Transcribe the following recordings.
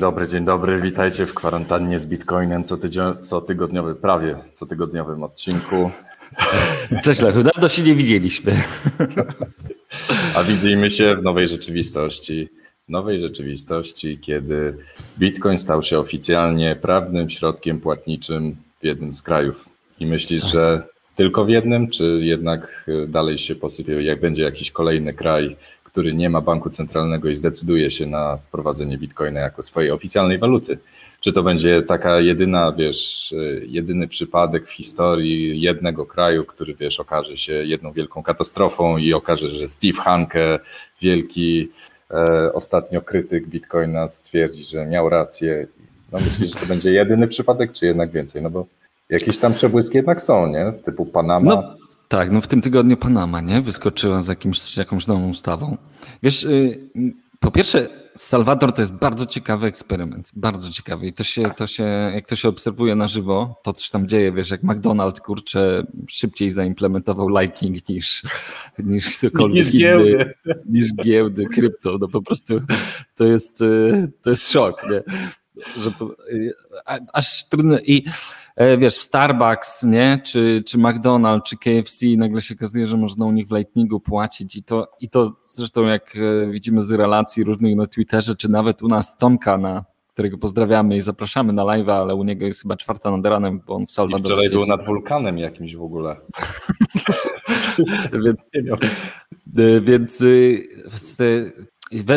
Dobry, dzień dobry. Witajcie w kwarantannie z Bitcoinem co, co tygodniowy, prawie co tygodniowym odcinku. Cześć Lechu, dawno się nie widzieliśmy. A widzimy się w nowej rzeczywistości. Nowej rzeczywistości, kiedy Bitcoin stał się oficjalnie prawnym środkiem płatniczym w jednym z krajów. I myślisz, że tylko w jednym, czy jednak dalej się posypie, jak będzie jakiś kolejny kraj, który nie ma banku centralnego i zdecyduje się na wprowadzenie bitcoina jako swojej oficjalnej waluty. Czy to będzie taka jedyna, wiesz, jedyny przypadek w historii jednego kraju, który, wiesz, okaże się jedną wielką katastrofą i okaże, że Steve Hanke, wielki e, ostatnio krytyk bitcoina, stwierdzi, że miał rację. No myślisz, że to będzie jedyny przypadek, czy jednak więcej? No bo jakieś tam przebłyski jednak są, nie? Typu Panama. No tak, no w tym tygodniu Panama, nie? Wyskoczyła z, jakimś, jakąś nową ustawą. Wiesz, yy, po pierwsze, Salwador to jest bardzo ciekawy eksperyment, bardzo ciekawy i to się, to się, jak to się obserwuje na żywo, to coś tam dzieje, wiesz, jak McDonald, kurczę, szybciej zaimplementował Lightning niż, niż cokolwiek niż giełdy. niż giełdy, krypto, no po prostu to jest, y, to jest szok, nie? Że, y, aż trudno i wiesz, w Starbucks, nie? Czy, czy McDonald's, czy KFC, nagle się okazuje, że można u nich w Lightningu płacić i to, i to zresztą jak e, widzimy z relacji różnych na Twitterze, czy nawet u nas Tomka na którego pozdrawiamy i zapraszamy na live, ale u niego jest chyba czwarta nad ranem, bo on w Salwadorze I wczoraj był nad wulkanem jakimś w ogóle. więc, e, więc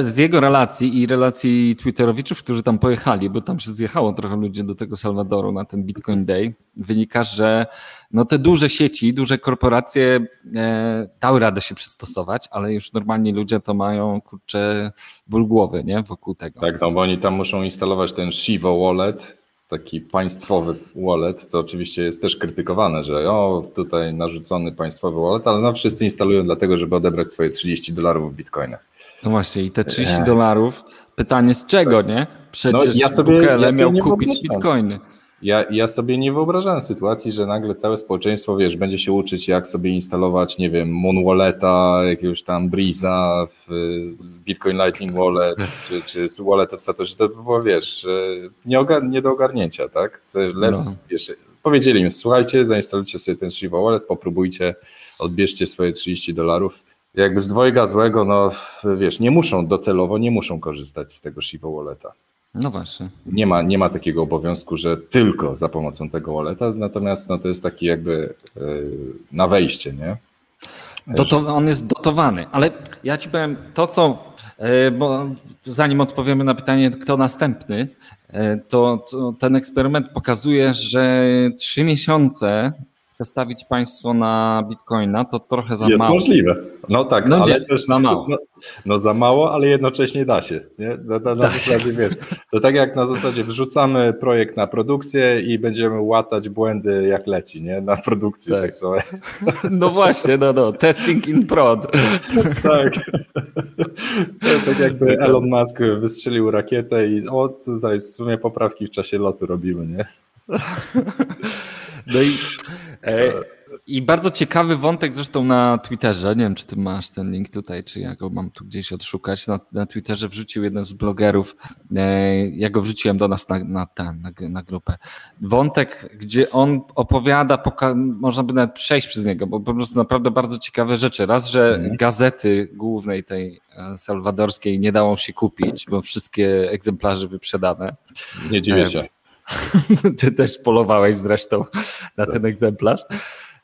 z jego relacji i relacji Twitterowiczów, którzy tam pojechali, bo tam się zjechało trochę ludzi do tego Salwadoru na ten Bitcoin Day, wynika, że no te duże sieci, duże korporacje e, dały radę się przystosować, ale już normalni ludzie to mają kurczę ból głowy nie? wokół tego. Tak, no bo oni tam muszą instalować ten Shiva Wallet, taki państwowy wallet, co oczywiście jest też krytykowane, że o, tutaj narzucony państwowy wallet, ale no wszyscy instalują dlatego, żeby odebrać swoje 30 dolarów w bitcoinach. No właśnie, i te 30 e. dolarów, pytanie z czego, nie? Przecież no, ja sobie, Bukele ja miał kupić bitcoiny. Ja, ja sobie nie wyobrażałem sytuacji, że nagle całe społeczeństwo, wiesz, będzie się uczyć, jak sobie instalować, nie wiem, Moon Walleta, jakiegoś tam Breeza, w Bitcoin Lightning Wallet, czy, czy Wallet w Satoshi, to by było, wiesz, nie, ogar nie do ogarnięcia, tak? no. wiesz, powiedzieli mi, słuchajcie, zainstalujcie sobie ten Shiva Wallet, popróbujcie, odbierzcie swoje 30 dolarów, jakby z dwojga złego, no wiesz, nie muszą docelowo, nie muszą korzystać z tego Shiva Walleta. No właśnie. Nie ma, nie ma takiego obowiązku, że tylko za pomocą tego walleta, natomiast no, to jest taki jakby yy, na wejście, nie? Doto, on jest dotowany, ale ja ci powiem to, co, yy, bo zanim odpowiemy na pytanie, kto następny, yy, to, to ten eksperyment pokazuje, że trzy miesiące przestawić państwo na bitcoina, to trochę za jest mało. Jest możliwe. No tak, no ale nie, też za mało. No, no, za mało, ale jednocześnie da się. Nie? Na, na, na zasadzie, wiesz, to tak jak na zasadzie wrzucamy projekt na produkcję i będziemy łatać błędy jak leci, nie? Na produkcji tak, tak No właśnie, no no, testing in prod. tak. tak jakby Elon Musk wystrzelił rakietę i o, tutaj w sumie poprawki w czasie lotu robimy, nie? No i, e, i bardzo ciekawy wątek zresztą na Twitterze. Nie wiem, czy ty masz ten link tutaj, czy ja go mam tu gdzieś odszukać. Na, na Twitterze wrzucił jeden z blogerów. E, ja go wrzuciłem do nas na, na, ten, na, na grupę. Wątek, gdzie on opowiada, poka- można by nawet przejść przez niego, bo po prostu naprawdę bardzo ciekawe rzeczy. Raz, że mhm. gazety głównej tej e, salwadorskiej nie dało się kupić, bo wszystkie egzemplarze wyprzedane. Nie dziwię się. Ty też polowałeś zresztą na ten egzemplarz.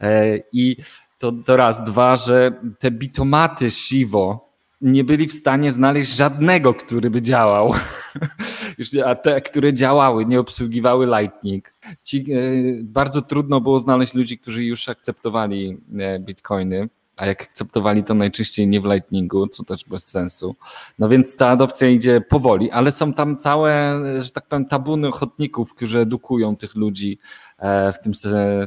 E, I to, to raz. Dwa, że te bitomaty Shivo nie byli w stanie znaleźć żadnego, który by działał. A te, które działały, nie obsługiwały Lightning. Ci, e, bardzo trudno było znaleźć ludzi, którzy już akceptowali e, bitcoiny. A jak akceptowali to najczęściej nie w Lightningu, co też bez sensu. No więc ta adopcja idzie powoli, ale są tam całe, że tak powiem, tabuny ochotników, którzy edukują tych ludzi e, w tym,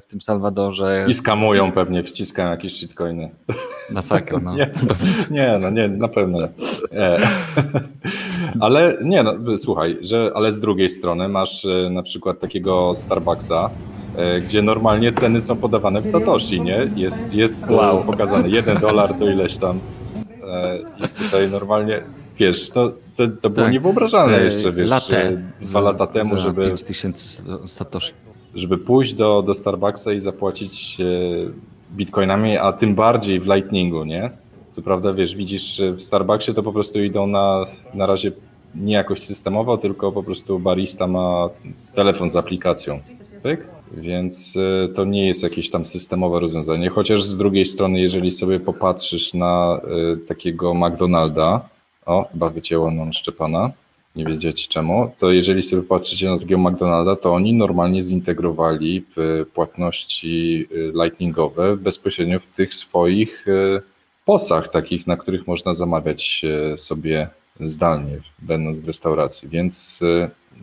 w tym Salwadorze. I skamują pewnie, wciskają jakieś shitcoiny. Masakra, no. Nie, nie, no nie, na pewno nie. E, ale nie, no słuchaj, że, ale z drugiej strony masz e, na przykład takiego Starbucksa, gdzie normalnie ceny są podawane w Satoshi, nie? Jest, jest e, wow. pokazane 1 dolar to ileś tam. E, I tutaj normalnie, wiesz, to, to, to było tak. niewyobrażalne jeszcze, wiesz, Late dwa lata temu, żeby... 5000 Satoshi. Żeby pójść do, do Starbucksa i zapłacić bitcoinami, a tym bardziej w Lightningu, nie? Co prawda, wiesz, widzisz, w Starbucksie to po prostu idą na, na razie nie jakoś systemowo, tylko po prostu barista ma telefon z aplikacją. Tak? Więc e, to nie jest jakieś tam systemowe rozwiązanie. Chociaż z drugiej strony, jeżeli sobie popatrzysz na e, takiego McDonalda, o, chyba wycięło nam Szczepana, nie wiedzieć czemu, to jeżeli sobie patrzycie na takiego McDonalda, to oni normalnie zintegrowali płatności e, lightningowe bezpośrednio w tych swoich posach, takich, na których można zamawiać sobie zdalnie, będąc w restauracji. Więc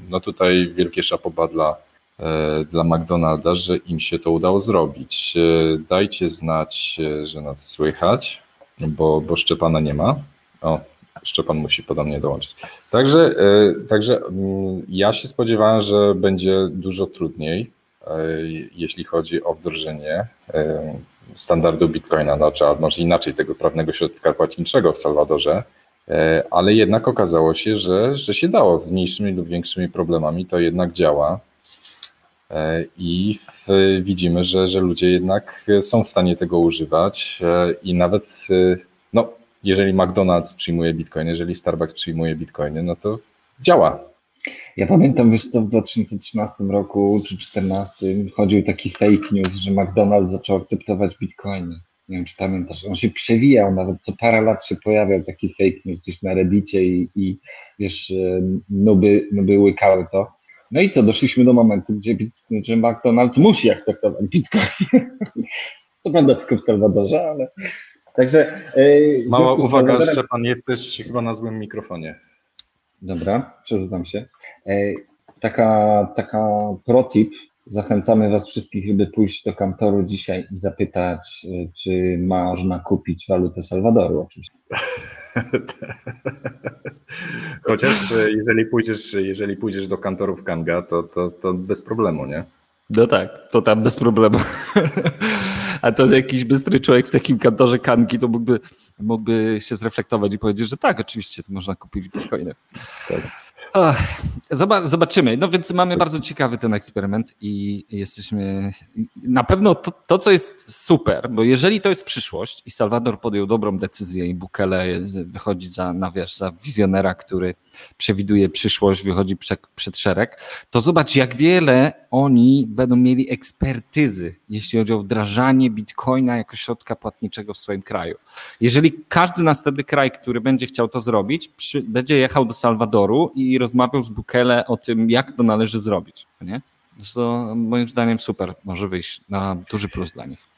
no tutaj wielkie szapoba dla dla McDonalda, że im się to udało zrobić. E, dajcie znać, e, że nas słychać, bo, bo Szczepana nie ma. O, Szczepan musi podobnie dołączyć. Także, także mm, ja się spodziewałem, że będzie dużo trudniej, jeśli chodzi o wdrożenie standardu Bitcoina, znaczy, a może inaczej tego prawnego środka płatniczego w Salwadorze, ale jednak okazało się, że, że się dało z mniejszymi lub większymi problemami, to jednak działa. E, I widzimy, że, że ludzie jednak są w stanie tego używać e, i nawet, e, no, jeżeli McDonald's przyjmuje bitcoiny, jeżeli Starbucks przyjmuje bitcoiny, no to działa. Ja pamiętam, wiesz co, w 2013 roku czy 2014 chodził taki fake news, że McDonald's zaczął akceptować bitcoiny. Nie wiem, czy pamiętasz, on się przewijał, nawet co parę lat się pojawiał taki fake news gdzieś na Reddicie i, i wiesz, nuby, nuby łykały to. No i co, doszliśmy do momentu, gdzie, gdzie McDonald's musi akceptować Bitcoin. Co prawda tylko w Salwadorze, ale... Także... Yy, Mała uwaga, Salwadorem... Szczepan, jesteś chyba na złym mikrofonie. Dobra, przerzucam się. Yy, taka, taka protip, zachęcamy Was wszystkich, żeby pójść do kantoru dzisiaj i zapytać, czy można kupić walutę Salwadoru oczywiście. Chociaż e, jeżeli pójdziesz, jeżeli pójdziesz do kantorów Kanga, to, to, to bez problemu, nie? No tak, to tam bez problemu. A to jakiś bystry człowiek w takim kantorze Kangi to mógłby, mógłby się zreflektować i powiedzieć, że tak, oczywiście można kupić bitcoiny. Tak. Zobaczymy. No więc mamy bardzo ciekawy ten eksperyment i jesteśmy. Na pewno to, to, co jest super, bo jeżeli to jest przyszłość i Salwador podjął dobrą decyzję i Bukele wychodzi za, na wiesz, za wizjonera, który przewiduje przyszłość, wychodzi przed, przed szereg, to zobacz, jak wiele oni będą mieli ekspertyzy, jeśli chodzi o wdrażanie bitcoina jako środka płatniczego w swoim kraju. Jeżeli każdy następny kraj, który będzie chciał to zrobić, przy, będzie jechał do Salwadoru i rozmawiał z Bukele o tym, jak to należy zrobić. Nie? To moim zdaniem super, może wyjść na duży plus dla nich.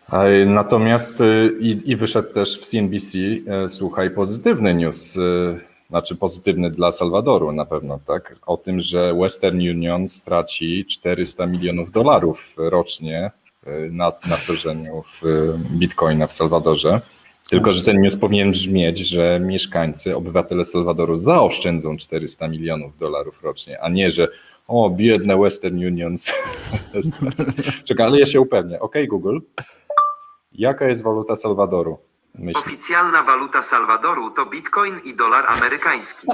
Natomiast y, i, i wyszedł też w CNBC, y, słuchaj, pozytywny news y, znaczy pozytywny dla Salwadoru na pewno, tak? O tym, że Western Union straci 400 milionów dolarów rocznie na, na wdrożeniu w bitcoina w Salwadorze. Tylko, że ten news powinien brzmieć, że mieszkańcy, obywatele Salwadoru zaoszczędzą 400 milionów dolarów rocznie, a nie, że o, biedne Western Union. Czekaj, ale ja się upewnię. OK, Google. Jaka jest waluta Salwadoru? Oficjalna waluta Salwadoru to bitcoin i dolar amerykański.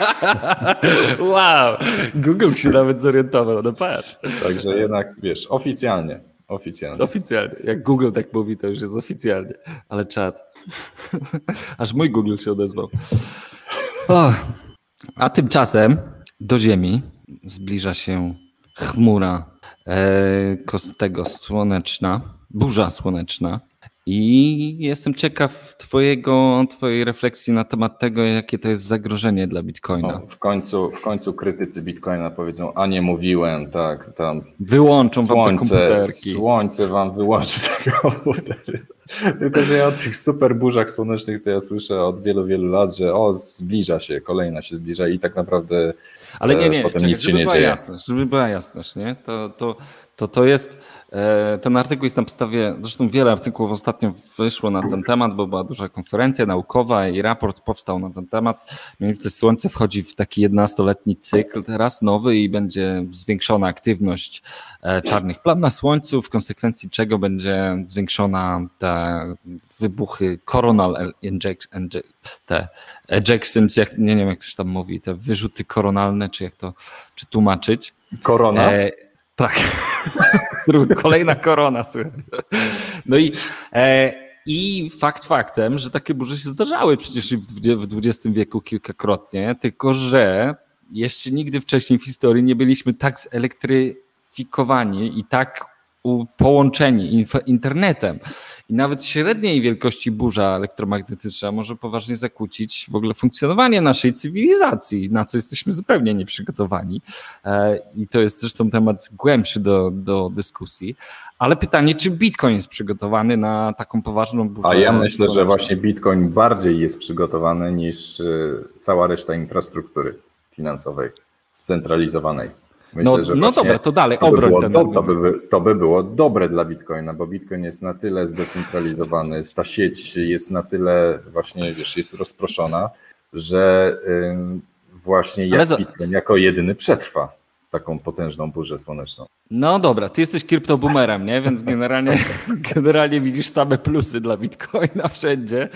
wow, Google się nawet zorientował, no patrz. Także jednak, wiesz, oficjalnie. Oficjalnie. Oficjalnie. Jak Google tak mówi, to już jest oficjalnie. Ale czat. Aż mój Google się odezwał. A tymczasem do Ziemi zbliża się chmura e, tego słoneczna, burza słoneczna I jestem ciekaw twojego, twojej refleksji na temat tego, jakie to jest zagrożenie dla Bitcoina. No, w, końcu, w końcu krytycy Bitcoina powiedzą, a nie mówiłem, tak, tam Wyłączą wam te słońce, komputerki. słońce wam wyłączy te komputery. Tylko, że ja o tych super burzach słonecznych to ja słyszę od wielu, wielu lat, że o, zbliża się, kolejna się zbliża i tak naprawdę Ale nie, nie, potem czekaj, nic się żeby nie dzieje. Jasność, żeby była jasność, nie? To, to, to, to jest, e, ten artykuł jest na podstawie, zresztą wiele artykułów ostatnio wyszło na ten temat, bo była duża konferencja naukowa i raport powstał na ten temat. Więcej Słońce wchodzi w taki 11-letni cykl teraz nowy i będzie zwiększona aktywność e, czarnych plam na Słońcu, w konsekwencji czego będzie zwiększona te wybuchy coronal inject, inject, te ejections, jak, nie wiem jak ktoś tam mówi, te wyrzuty koronalne, czy jak to przetłumaczyć. Korona? E, tak. Kolejna korona, słuchaj. No i, e, i fakt faktem, że takie burze się zdarzały przecież w XX wieku kilkakrotnie, tylko że jeszcze nigdy wcześniej w historii nie byliśmy tak zelektryfikowani i tak połączeni internetem. I nawet średniej wielkości burza elektromagnetyczna może poważnie zakłócić w ogóle funkcjonowanie naszej cywilizacji, na co jesteśmy zupełnie nieprzygotowani. E, I to jest zresztą temat głębszy do, do dyskusji. Ale pytanie, czy Bitcoin jest przygotowany na taką poważną burzę? A ja myślę, że właśnie Bitcoin bardziej jest przygotowany niż y, cała reszta infrastruktury finansowej, scentralizowanej. Myślę, No, no dobra, to dalej, to by, obroń było, ten do, to, by, to by było dobre dla Bitcoina, bo Bitcoin jest na tyle zdecentralizowany, ta sieć jest na tyle właśnie, wiesz, jest rozproszona, że właśnie jak za- Bitcoin jako jedyny przetrwa taką potężną burzę słoneczną. No dobra, ty jesteś kryptoboomerem, nie? Więc generalnie, generalnie widzisz same plusy dla Bitcoina wszędzie.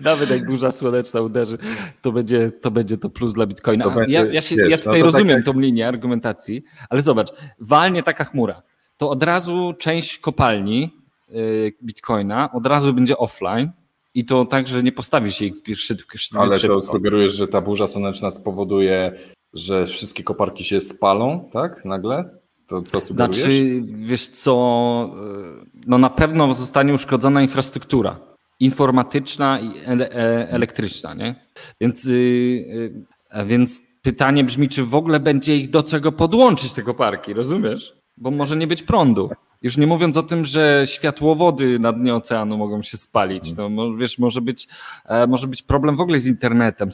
Nawet jak burza słoneczna uderzy, to będzie to, będzie to plus dla Bitcoina. To będzie, ja, ja, się, ja no tutaj tak rozumiem jak- tą linię argumentacji, ale zobacz, walnie taka chmura, to od razu część kopalni y, Bitcoina od razu będzie offline i to tak, że nie postawi się ich szybko. Ale to sugerujesz, że ta burza słoneczna spowoduje, że wszystkie koparki się spalą, tak? Nagle? To, to sugerujesz? Znaczy, wiesz co, y, no na pewno zostanie uszkodzona infrastruktura informatyczna i ele, e, elektryczna, nie? Więc, y, y, a więc pytanie brzmi, czy w ogóle będzie ich do czego podłączyć te koparki, rozumiesz? Bo może nie być prądu. Już nie mówiąc o tym, że światłowody na dnie oceanu mogą się spalić. Mo- wiesz, może być, e, może być problem w ogóle z internetem.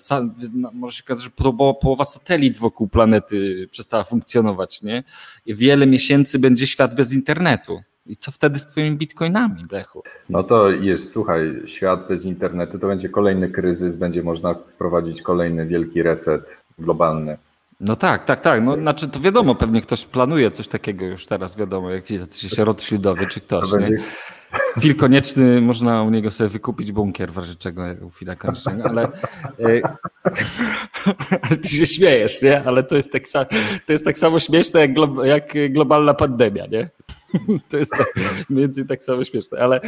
No, może się okazać, że po- połowa satelit wokół planety przestała funkcjonować, nie? I wiele miesięcy będzie świat bez internetu. I co wtedy z twoimi bitcoinami, Blechu? No to jest, słuchaj, świat bez internetu to będzie kolejny kryzys, będzie można wprowadzić kolejny wielki reset globalny. No tak, tak, tak. No, znaczy to wiadomo, pewnie ktoś planuje coś takiego już teraz, wiadomo, jakiś rod śludowy czy ktoś. To będzie, Fil konieczny, można u niego sobie wykupić bunkier, w razie czego u Fila e, ale ty się śmiejesz, nie? Ale to jest tak, sa- to jest tak samo śmieszne jak, glo, jak globalna pandemia, nie? To jest tak, mniej więcej tak samo śmieszne, ale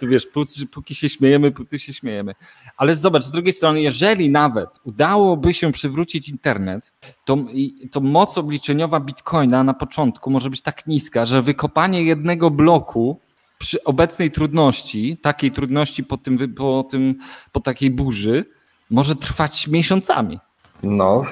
tu wiesz, póki, póki się śmiejemy, póki się śmiejemy. Ale zobacz, z drugiej strony, jeżeli nawet udałoby się przywrócić internet, to, to moc obliczeniowa bitcoina na początku może być tak niska, że wykopanie jednego bloku przy obecnej trudności, takiej trudności po, tym, po, tym, po takiej burzy, może trwać miesiącami. no,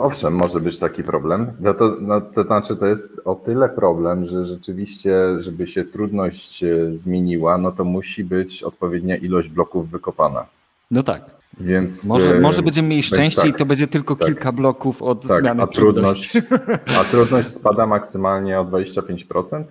owszem, może być taki problem. No to, no, to znaczy, to jest o tyle problem, że rzeczywiście, żeby się trudność y, zmieniła, no to musi być odpowiednia ilość bloków wykopana. No tak. Więc Może, y, może będziemy mieli szczęście tak, i to będzie tylko tak. kilka bloków od Tak, zmiany a trudności. trudność, a trudność spada maksymalnie o 25%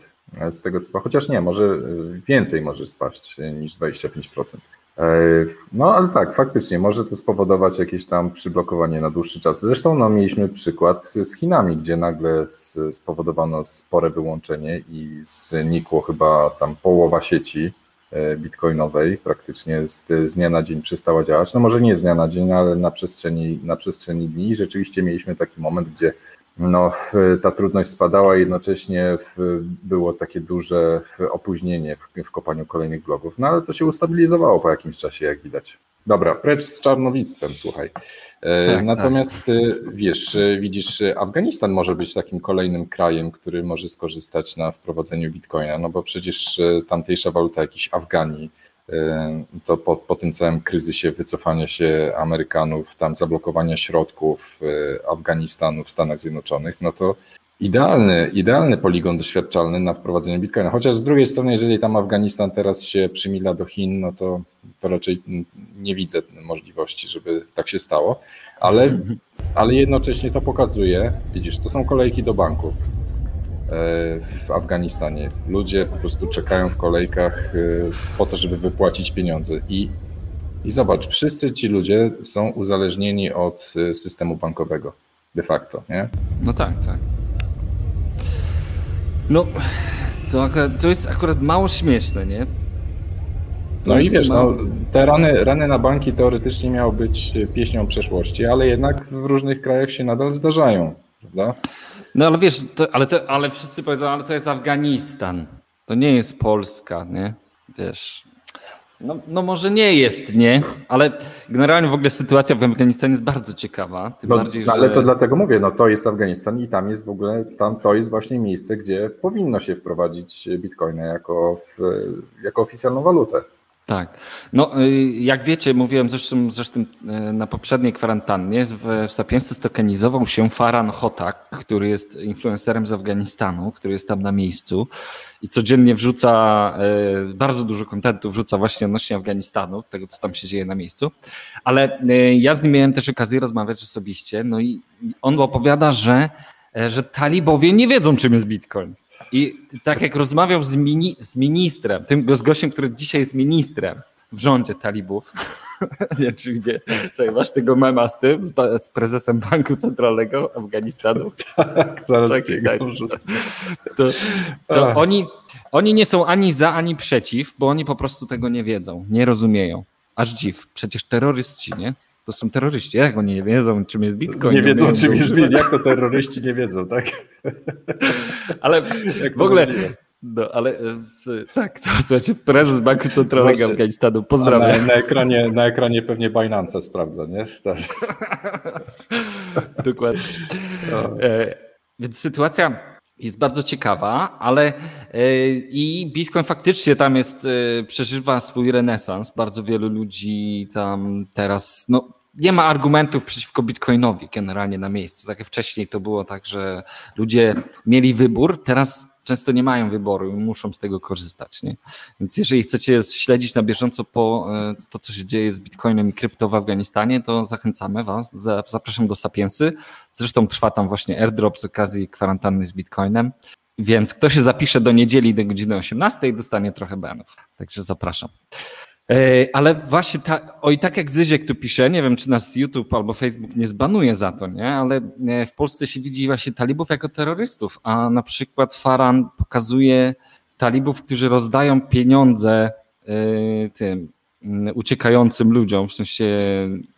z tego co, chociaż nie, może y, więcej może spaść y, niż 25%. E, No ale tak, faktycznie może to spowodować jakieś tam przyblokowanie na dłuższy czas. Zresztą no, mieliśmy przykład z Chinami, gdzie nagle spowodowano spore wyłączenie i znikło chyba tam połowa sieci e, bitcoinowej, praktycznie z, z dnia na dzień przestała działać. No może nie z dnia na dzień, ale na przestrzeni, na przestrzeni dni. I rzeczywiście mieliśmy taki moment, gdzie no, ta trudność spadała jednocześnie było takie duże opóźnienie w, w kopaniu kolejnych bloków. No ale to się ustabilizowało po jakimś czasie, jak widać. Dobra, precz z czarnowictwem, słuchaj. E, Tak, Natomiast e, wiesz, e, widzisz, Afganistan może być takim kolejnym krajem, który może skorzystać na wprowadzeniu bitcoina, no bo przecież tamtejsza waluta, jakiś Afgani, to po, po tym całym kryzysie wycofania się Amerykanów, tam zablokowania środków Afganistanu w Stanach Zjednoczonych, no to idealny, idealny poligon doświadczalny na wprowadzenie bitcoina. Chociaż z drugiej strony, jeżeli tam Afganistan teraz się przymila do Chin, no to, to raczej nie widzę możliwości, żeby tak się stało, ale, ale jednocześnie to pokazuje, widzisz, to są kolejki do banku w Afganistanie. Ludzie po prostu czekają w kolejkach e, po to, żeby wypłacić pieniądze i i zobacz, wszyscy ci ludzie są uzależnieni od e, systemu bankowego de facto, nie? No tak, tak. No, to, to jest akurat mało śmieszne, nie? To no i wiesz, mało... no, te rany, rany na banki teoretycznie miały być pieśnią przeszłości, ale jednak w różnych krajach się nadal zdarzają, prawda? No ale wiesz, to, ale, to, ale wszyscy powiedzą, ale to jest Afganistan, to nie jest Polska, nie? Wiesz, no, no może nie jest, nie? Ale generalnie w ogóle sytuacja w Afganistanie jest bardzo ciekawa. No, bardziej, ale że... to dlatego mówię, no to jest Afganistan i tam jest w ogóle, tam to jest właśnie miejsce, gdzie powinno się wprowadzić bitcoina jako, jako oficjalną walutę. Tak. No, y, jak wiecie, mówiłem zresztą, zresztą y, na poprzedniej kwarantannie, w, w Sapiensy stokanizował się Faran Hotak, który jest influencerem z Afganistanu, który jest tam na miejscu i codziennie wrzuca y, bardzo dużo kontentu, wrzuca właśnie odnośnie Afganistanu, tego co tam się dzieje na miejscu. Ale ja z nim miałem też okazję rozmawiać osobiście, no i on opowiada, że, że talibowie nie wiedzą, czym jest Bitcoin. I tak jak rozmawiał z, mini, z ministrem, tym z gościem, który dzisiaj jest ministrem w rządzie talibów, nie wiem czy gdzie, czekaj, masz tego mema z tym, z, prezesem Banku Centralnego Afganistanu. Tak, zaraz czekaj, to, to oni, oni nie są ani za, ani przeciw, bo oni po prostu tego nie wiedzą, nie rozumieją. Aż dziw, przecież terroryści, nie? To są terroryści. Jak oni nie wiedzą, czym jest Bitcoin? Nie wiedzą, czym jest Bitcoin. Jak to terroryści nie wiedzą, tak? Ale w ogóle. No, ale tak, to słuchajcie, prezes Banku Centralnego Właśnie. Afganistanu, pozdrawiam. Na, na, ekranie, na ekranie pewnie Binance sprawdza, nie? Tak. Dokładnie. E, więc sytuacja jest bardzo ciekawa, ale e, i Bitcoin faktycznie tam jest, e, przeżywa swój renesans. Bardzo wielu ludzi tam teraz, no nie ma argumentów przeciwko Bitcoinowi generalnie na miejscu. Tak jak wcześniej to było tak, że ludzie mieli wybór, teraz często nie mają wyboru i muszą z tego korzystać. Nie? Więc jeżeli chcecie śledzić na bieżąco po e, to, co się dzieje z Bitcoinem i krypto w Afganistanie, to zachęcamy Was. Zapraszam do Sapiensy. Zresztą trwa tam właśnie airdrop z okazji kwarantanny z Bitcoinem. Więc kto się zapisze do niedzieli do godziny 18 dostanie trochę benów. Także zapraszam. E, ale właśnie, ta, o i tak jak Zyziek tu pisze, nie wiem czy nas YouTube albo Facebook nie zbanuje za to, nie? ale e, w Polsce się widzi właśnie talibów jako terrorystów, a na przykład Faran pokazuje talibów, którzy rozdają pieniądze e, tym uciekającym ludziom, w sensie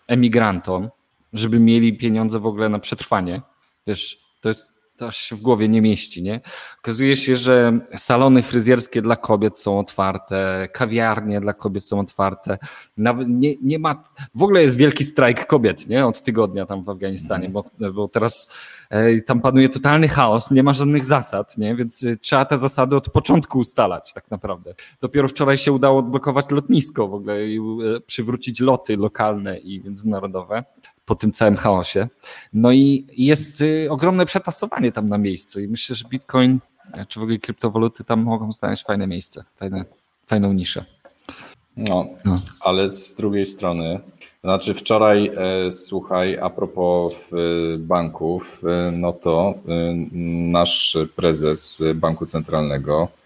emigrantom, żeby mieli pieniądze w ogóle na przetrwanie. Wiesz, to jest to się w głowie nie mieści, nie? Okazuje się, że salony fryzjerskie dla kobiet są otwarte, kawiarnie dla kobiet są otwarte. Nawet nie, nie ma, w ogóle jest wielki strajk kobiet, nie? Od tygodnia tam w Afganistanie, bo, bo teraz e, tam panuje totalny chaos, nie ma żadnych zasad, nie? Więc e, trzeba te zasady od początku ustalać tak naprawdę. Dopiero wczoraj się udało odblokować lotnisko w ogóle i e, przywrócić loty lokalne i międzynarodowe po tym całym chaosie. No i jest y, ogromne przetasowanie tam na miejscu i myślę, że Bitcoin czy w ogóle kryptowaluty tam mogą znaleźć fajne miejsce, fajne, fajną niszę. No, no, ale z drugiej strony, znaczy wczoraj, e, słuchaj, a propos e, banków, e, no to e, nasz prezes Banku Centralnego E,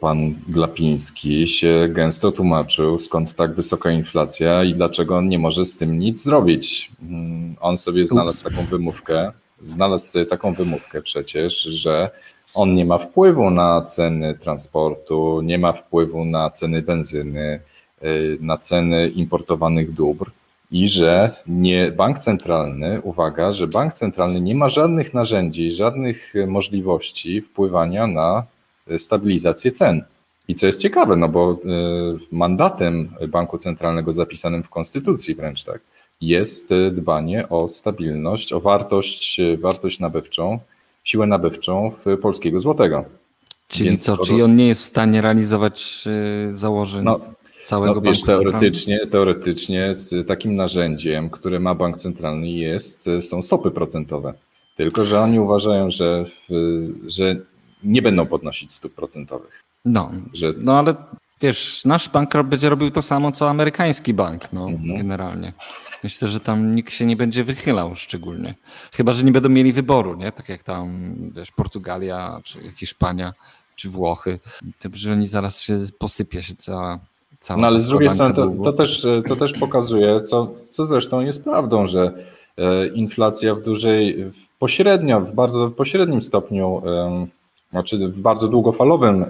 pan Glapiński się gęsto tłumaczył, skąd tak wysoka inflacja i dlaczego on nie może z tym nic zrobić. Mm, on sobie znalazł taką wymówkę, znalazł sobie taką wymówkę przecież, że on nie ma wpływu na ceny transportu, nie ma wpływu na ceny benzyny, e, na ceny importowanych dóbr i że nie bank centralny, uwaga, że bank centralny nie ma żadnych narzędzi, żadnych możliwości wpływania na stabilizację cen. I co jest ciekawe, no bo y, mandatem Banku Centralnego zapisanym w Konstytucji wręcz tak, jest y, dbanie o stabilność, o wartość, y, wartość nabywczą, siłę nabywczą w polskiego złotego. Czyli Więc co, czyli on nie jest w stanie realizować założeń? No, całego No, banku wiesz, teoretycznie, teoretycznie z takim narzędziem, które ma bank centralny jest, są stopy procentowe. Tylko, że oni uważają, że, że nie będą podnosić stóp procentowych. No, Że no ale wiesz, nasz bank będzie robił to samo, co amerykański bank, no Mhm. generalnie. Myślę, że tam nikt się nie będzie wychylał szczególnie. Chyba, że nie będą mieli wyboru, nie? Tak jak tam, wiesz, Portugalia, czy Hiszpania, czy Włochy. To, że oni zaraz się posypie się cała, cała No ale z drugiej strony to, to, też, to też pokazuje, co, co zresztą jest prawdą, że e, inflacja w dużej, w pośrednio, w bardzo pośrednim stopniu, znaczy w bardzo długofalowym e,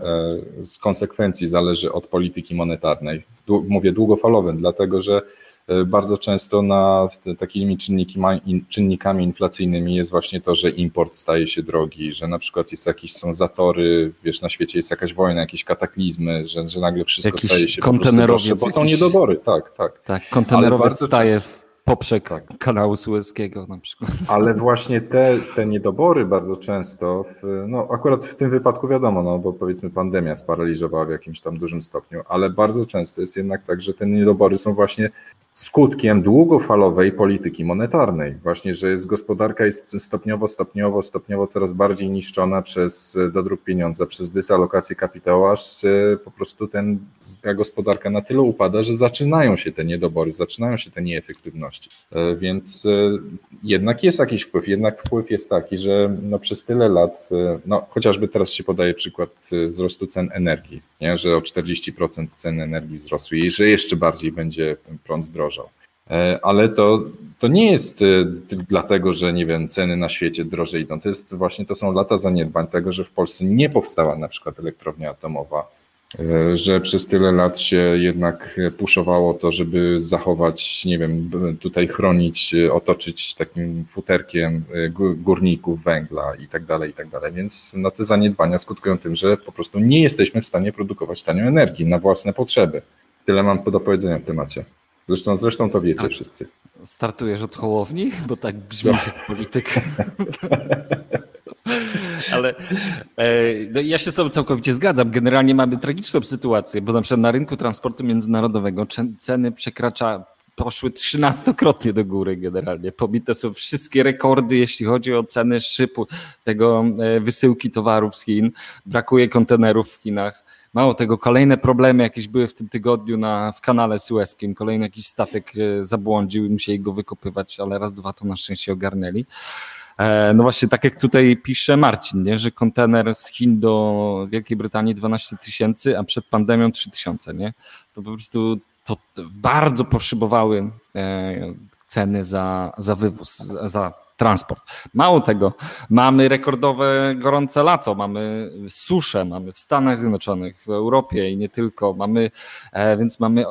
z konsekwencji zależy od polityki monetarnej. Mówię długofalowym, dlatego że e, bardzo często na takimi czynnikami, czynnikami inflacyjnymi jest właśnie to, że import staje się drogi, że na przykład jest jakieś są zatory, wiesz, na świecie jest jakaś wojna, jakieś kataklizmy, że, że nagle wszystko Jakiś staje się po prostu kontenerowiec droższe, bo są jakiś- niedobory, tak, tak. Tak, kontenerowiec staje w poprzek Tak. kanału Suezkiego na przykład. Ale właśnie te, te niedobory bardzo często, w, no akurat w tym wypadku wiadomo, no bo powiedzmy pandemia sparaliżowała w jakimś tam dużym stopniu, ale bardzo często jest jednak tak, że te niedobory są właśnie skutkiem długofalowej polityki monetarnej. Właśnie, że jest gospodarka jest stopniowo, stopniowo, stopniowo coraz bardziej niszczona przez dodruk pieniądza, przez dysalokację kapitału, aż e, po prostu ten ta gospodarka na tyle upada, że zaczynają się te niedobory, zaczynają się te nieefektywności. E, Więc e, jednak jest jakiś wpływ, jednak wpływ jest taki, że no przez tyle lat, e, no chociażby teraz się podaje przykład wzrostu cen energii, nie? że o 40% ceny energii wzrosły i że jeszcze bardziej będzie prąd drożał. Ale to, to nie jest dlatego, że nie wiem, ceny na świecie drożej idą. To jest właśnie to są lata zaniedbań tego, że w Polsce nie powstała na przykład elektrownia atomowa, że przez tyle lat się jednak puszowało to, żeby zachować, nie wiem, tutaj chronić, e, otoczyć takim futerkiem e, gó- górników węgla i tak dalej, i tak dalej. Więc no, te zaniedbania skutkują tym, że po prostu nie jesteśmy w stanie produkować tanio energii na własne potrzeby. Tyle mam do powiedzenia w temacie. Zresztą, zresztą to wiecie wszyscy. Startujesz od Hołowni? Bo tak brzmi jak polityk. Ale e, no ja się z tobą całkowicie zgadzam. Generalnie mamy tragiczną sytuację, bo na przykład na rynku transportu międzynarodowego ceny przekracza poszły trzynastokrotnie do góry generalnie. Pobite są wszystkie rekordy, jeśli chodzi o ceny szypu, tego e, wysyłki towarów z Chin. Brakuje kontenerów w Chinach. Mało tego, kolejne problemy jakieś były w tym tygodniu na, w kanale Suezkim. Kolejny jakiś statek e, zabłądził i musieli go wykopywać, ale raz, dwa to na szczęście ogarnęli. E, No właśnie, tak jak tutaj pisze Marcin, nie? że kontener z Chin do Wielkiej Brytanii 12 tysięcy, a przed pandemią 3 tysiące. Nie? To po prostu to bardzo poszybowały e, ceny za, za wywóz, za, transport. Mało tego, mamy rekordowe gorące lato, mamy suszę, mamy w Stanach Zjednoczonych, w Europie i nie tylko. Mamy, e, więc mamy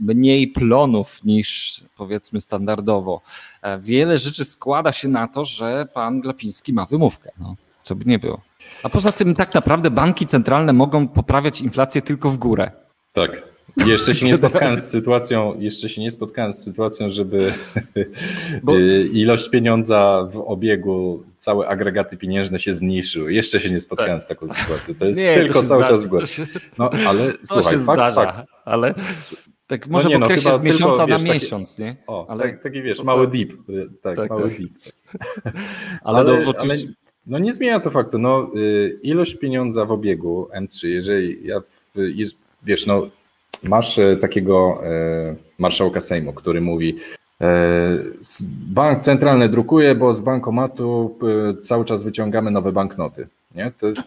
mniej plonów niż powiedzmy standardowo. E, Wiele rzeczy składa się na to, że pan Glapiński ma wymówkę. No, co by nie było. A poza tym tak naprawdę banki centralne mogą poprawiać inflację tylko w górę. Tak. Jeszcze się nie spotkałem z sytuacją, jeszcze się nie spotkałem z sytuacją, żeby Bo- y, ilość pieniądza w obiegu, całe agregaty pieniężne się zmniejszyły. Jeszcze się nie spotkałem z taką sytuacją. To jest Tak. Nie, to tylko się cały zdarza, czas w górę. To się, No ale to słuchaj, się fakt, zdarza, fakt. ale tak może nie, w no, okresie chyba z miesiąca tylko, na wiesz, miesiąc, nie? O, ale, tak, taki wiesz, to mały tak. dip. y, Tak, Tak, mały tak. dip. ale, Ale, no, ale no nie zmienia to faktu. No, y, ilość pieniądza w obiegu M3, jeżeli ja w, wiesz, no masz e, takiego e, marszałka Sejmu, który mówi e, bank centralny drukuje, bo z bankomatu cały czas wyciągamy nowe banknoty. Nie? To, jest,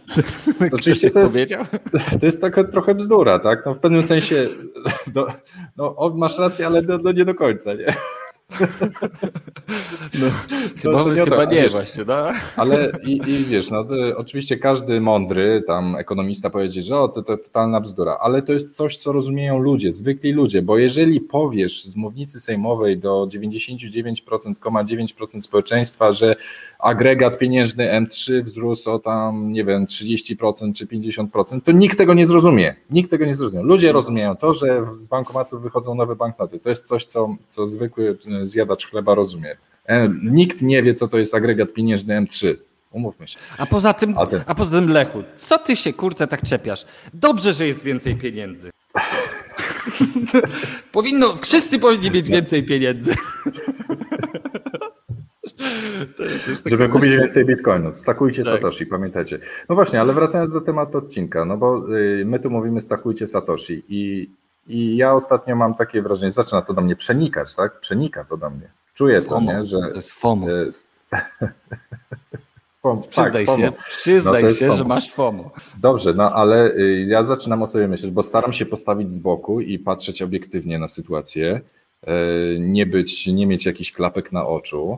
to oczywiście Ktoś to jest, to jest taka trochę bzdura, tak? No w pewnym sensie no, no, masz rację, ale no, no nie do końca, nie? No, chyba to nie chyba nie wiesz- właśnie, no. Ale i, i wiesz, no to oczywiście każdy mądry tam ekonomista powiedzie, że o, to, to totalna bzdura, ale to jest coś, co rozumieją ludzie, zwykli ludzie, bo jeżeli powiesz z mównicy sejmowej do 99,9% społeczeństwa, że agregat pieniężny M3 wzrósł o tam, nie wiem, 30% czy 50%, to nikt tego nie zrozumie. Nikt tego nie zrozumie. Ludzie rozumieją to, że z bankomatów wychodzą nowe banknoty. To jest coś, co, co zwykły zjadacz chleba rozumie. E, Nikt nie wie, co to jest agregat pieniężny M3. Umówmy się. A poza tym, A ty? a poza tym Lechu, co ty się kurde tak czepiasz? Dobrze, że jest więcej pieniędzy. Powinno, wszyscy powinni mieć więcej pieniędzy. Żeby kupić więcej bitcoinów. Stakujcie Tak. Satoshi, pamiętajcie. No właśnie, ale wracając do tematu odcinka, no bo y, my tu mówimy stakujcie Satoshi i, i ja ostatnio mam takie wrażenie, zaczyna to do mnie przenikać, tak? Przenika to do mnie. Czuję to, FOMO. nie? Że To jest FOMO. y, pom- Przyznaj tak, się, pom- przyznaj No to się, FOMO. że masz FOMO. Dobrze, no ale y, ja zaczynam o sobie myśleć, bo staram się postawić z boku i patrzeć obiektywnie na sytuację, y, nie być, nie mieć jakichś klapek na oczu,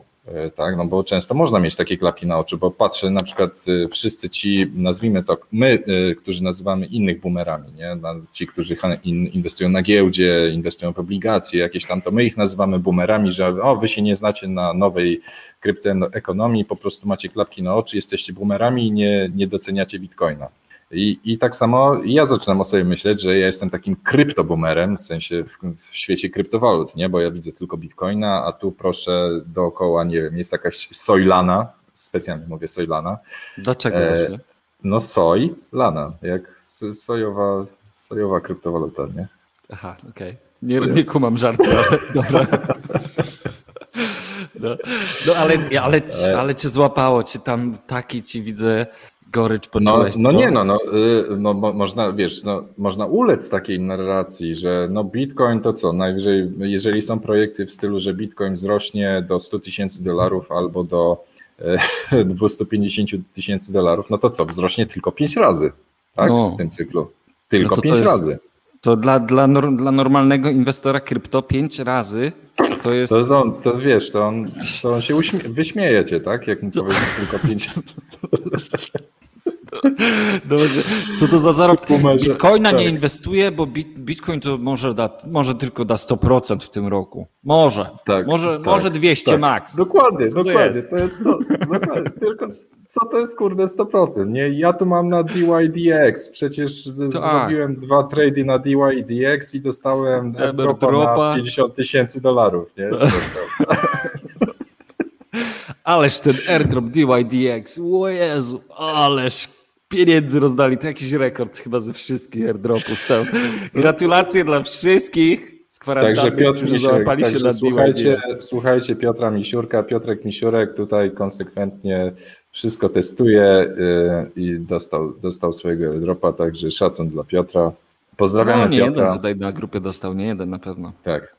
tak, no bo często można mieć takie klapki na oczu, bo patrzę na przykład y, wszyscy ci, nazwijmy to, my, y, którzy nazywamy innych boomerami, nie, ci, którzy inwestują na giełdzie, inwestują w obligacje jakieś tam, to my ich nazywamy boomerami, że o, wy się nie znacie na nowej kryptoekonomii, po prostu macie klapki na oczy, jesteście boomerami i nie, nie doceniacie bitcoina. I, I tak samo ja zaczynam o sobie myśleć, że ja jestem takim kryptoboomerem, w sensie w, w świecie kryptowalut, nie? bo ja widzę tylko bitcoina, a tu proszę dookoła, nie wiem, jest jakaś Soilana, specjalnie mówię Soilana, Dlaczego E, właśnie? no soj, lana, jak sojowa, sojowa kryptowaluta, nie? Aha, okej. Nie, Serio? nie kumam żartu, ale dobra. No, no ale, ale, ale cię złapało, cię tam taki ci widzę gorycz No, poczułeś. no to- nie, no, no, y, no mo- można, wiesz, no, można ulec takiej narracji, że no Bitcoin to co, najwyżej, jeżeli są projekcje w stylu, że Bitcoin wzrośnie do 100 tysięcy dolarów albo do e, 250 tysięcy dolarów, no to co, wzrośnie tylko 5 razy, tak, No. w tym cyklu. Tylko No to to 5 jest- razy. To dla, dla, dla normalnego inwestora krypto pięć razy to jest... To, to, to wiesz, to on, to on się uśmie- wyśmieje cię, tak, jak mu powiesz tylko 5 Dobrze. Co to za zarobki? Bitcoina nie tak. inwestuje, bo bit, Bitcoin to może, da, może tylko da 100% w tym roku. Może. Tak, może, tak, może 200 tak. max. Dokładnie, Co to dokładnie. jest? To jest to. Dokładnie. Tylko co to jest kurde 100%? Nie? Ja tu mam na DYDX. Przecież zrobiłem dwa trady na DYDX i dostałem Airdropa. na 50 tysięcy dolarów. Nie? Ależ ten airdrop DYDX, o Jezu, ależ pieniędzy rozdali, to jakiś rekord chyba ze wszystkich airdropów tam. Gratulacje dla wszystkich z kwarantanny, Także Piotr którzy Misiurek, załapali się także na słuchajcie, słuchajcie Piotra Misiurka. Piotrek Misiurek tutaj konsekwentnie wszystko testuje yy, i dostał, dostał swojego airdropa, także szacun dla Piotra. Pozdrawiamy No nie Piotra. jeden tutaj na grupie dostał, nie jeden na pewno. Tak.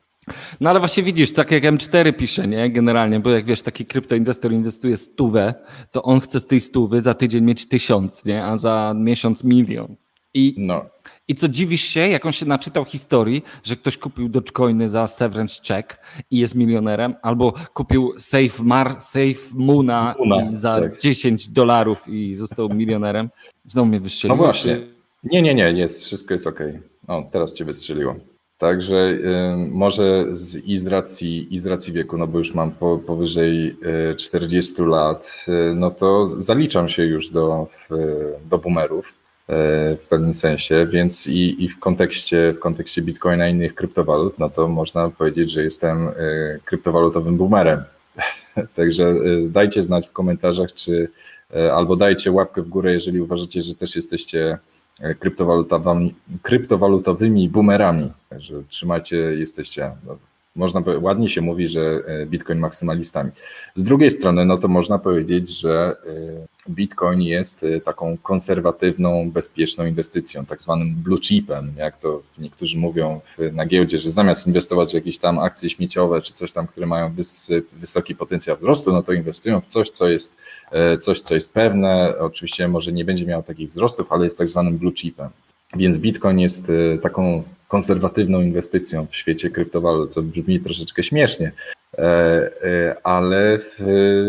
No ale właśnie widzisz, tak jak M4 pisze, nie? Generalnie, bo jak wiesz, taki kryptoinwestor inwestuje stówę, to on chce z tej stówy za tydzień mieć tysiąc, nie? A za miesiąc milion. I, No, I co dziwisz się, jak on się naczytał historii, że ktoś kupił Dogecoiny za severance check i jest milionerem, albo kupił Safe, Mar, safe Moona, Moona, za tak. 10 dolarów i został milionerem. Znowu mnie no wystrzeliło. właśnie. Nie, nie, nie, jest, wszystko jest ok. O, teraz cię wystrzeliło. Także y, może z, i, z racji, i z racji wieku, no bo już mam po, powyżej y, 40 lat, y, no to zaliczam się już do, do boomerów y, w pewnym sensie, więc i, i w, kontekście, w kontekście Bitcoina i innych kryptowalut, no to można powiedzieć, że jestem y, kryptowalutowym boomerem. Także y, dajcie znać w komentarzach, czy y, albo dajcie łapkę w górę, jeżeli uważacie, że też jesteście kryptowalutowymi, kryptowalutowymi boomerami. Także trzymajcie, jesteście. Można ładnie się mówi, że e, Bitcoin maksymalistami. Z drugiej strony, no to można powiedzieć, że e, Bitcoin jest e, taką konserwatywną, bezpieczną inwestycją, tak zwanym blue chipem, jak to niektórzy mówią na giełdzie, że zamiast inwestować w jakieś tam akcje śmieciowe czy coś tam, które mają wys, wysoki potencjał wzrostu, no to inwestują w coś, co jest coś, co jest pewne. Oczywiście może nie będzie miało takich wzrostów, ale jest tak zwanym blue chipem. Więc Bitcoin jest e, taką konserwatywną inwestycją w świecie kryptowalut, co brzmi troszeczkę śmiesznie, E, e, ale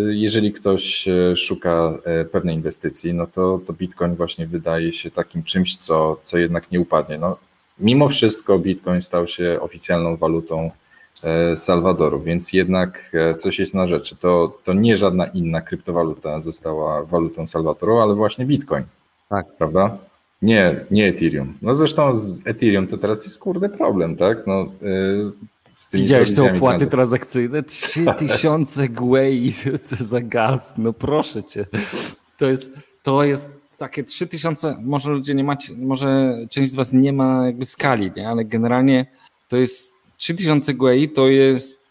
jeżeli ktoś e, szuka pewnej inwestycji, no to, to Bitcoin właśnie wydaje się takim czymś, co, co jednak nie upadnie. No, mimo wszystko Bitcoin stał się oficjalną walutą Salwadoru, więc jednak coś jest na rzeczy. To, to nie żadna inna kryptowaluta została walutą Salwadoru, ale właśnie Bitcoin. Tak. Prawda? Nie, nie Ethereum. No zresztą z Ethereum to teraz jest kurde problem, tak? No, yy, z tymi Widziałeś te opłaty trans- transakcyjne? 3000 gwei za gaz, no proszę cię. To jest, to jest takie 3000, może ludzie nie macie, może część z was nie ma jakby skali, nie? ale generalnie to jest 3000 GUI to jest,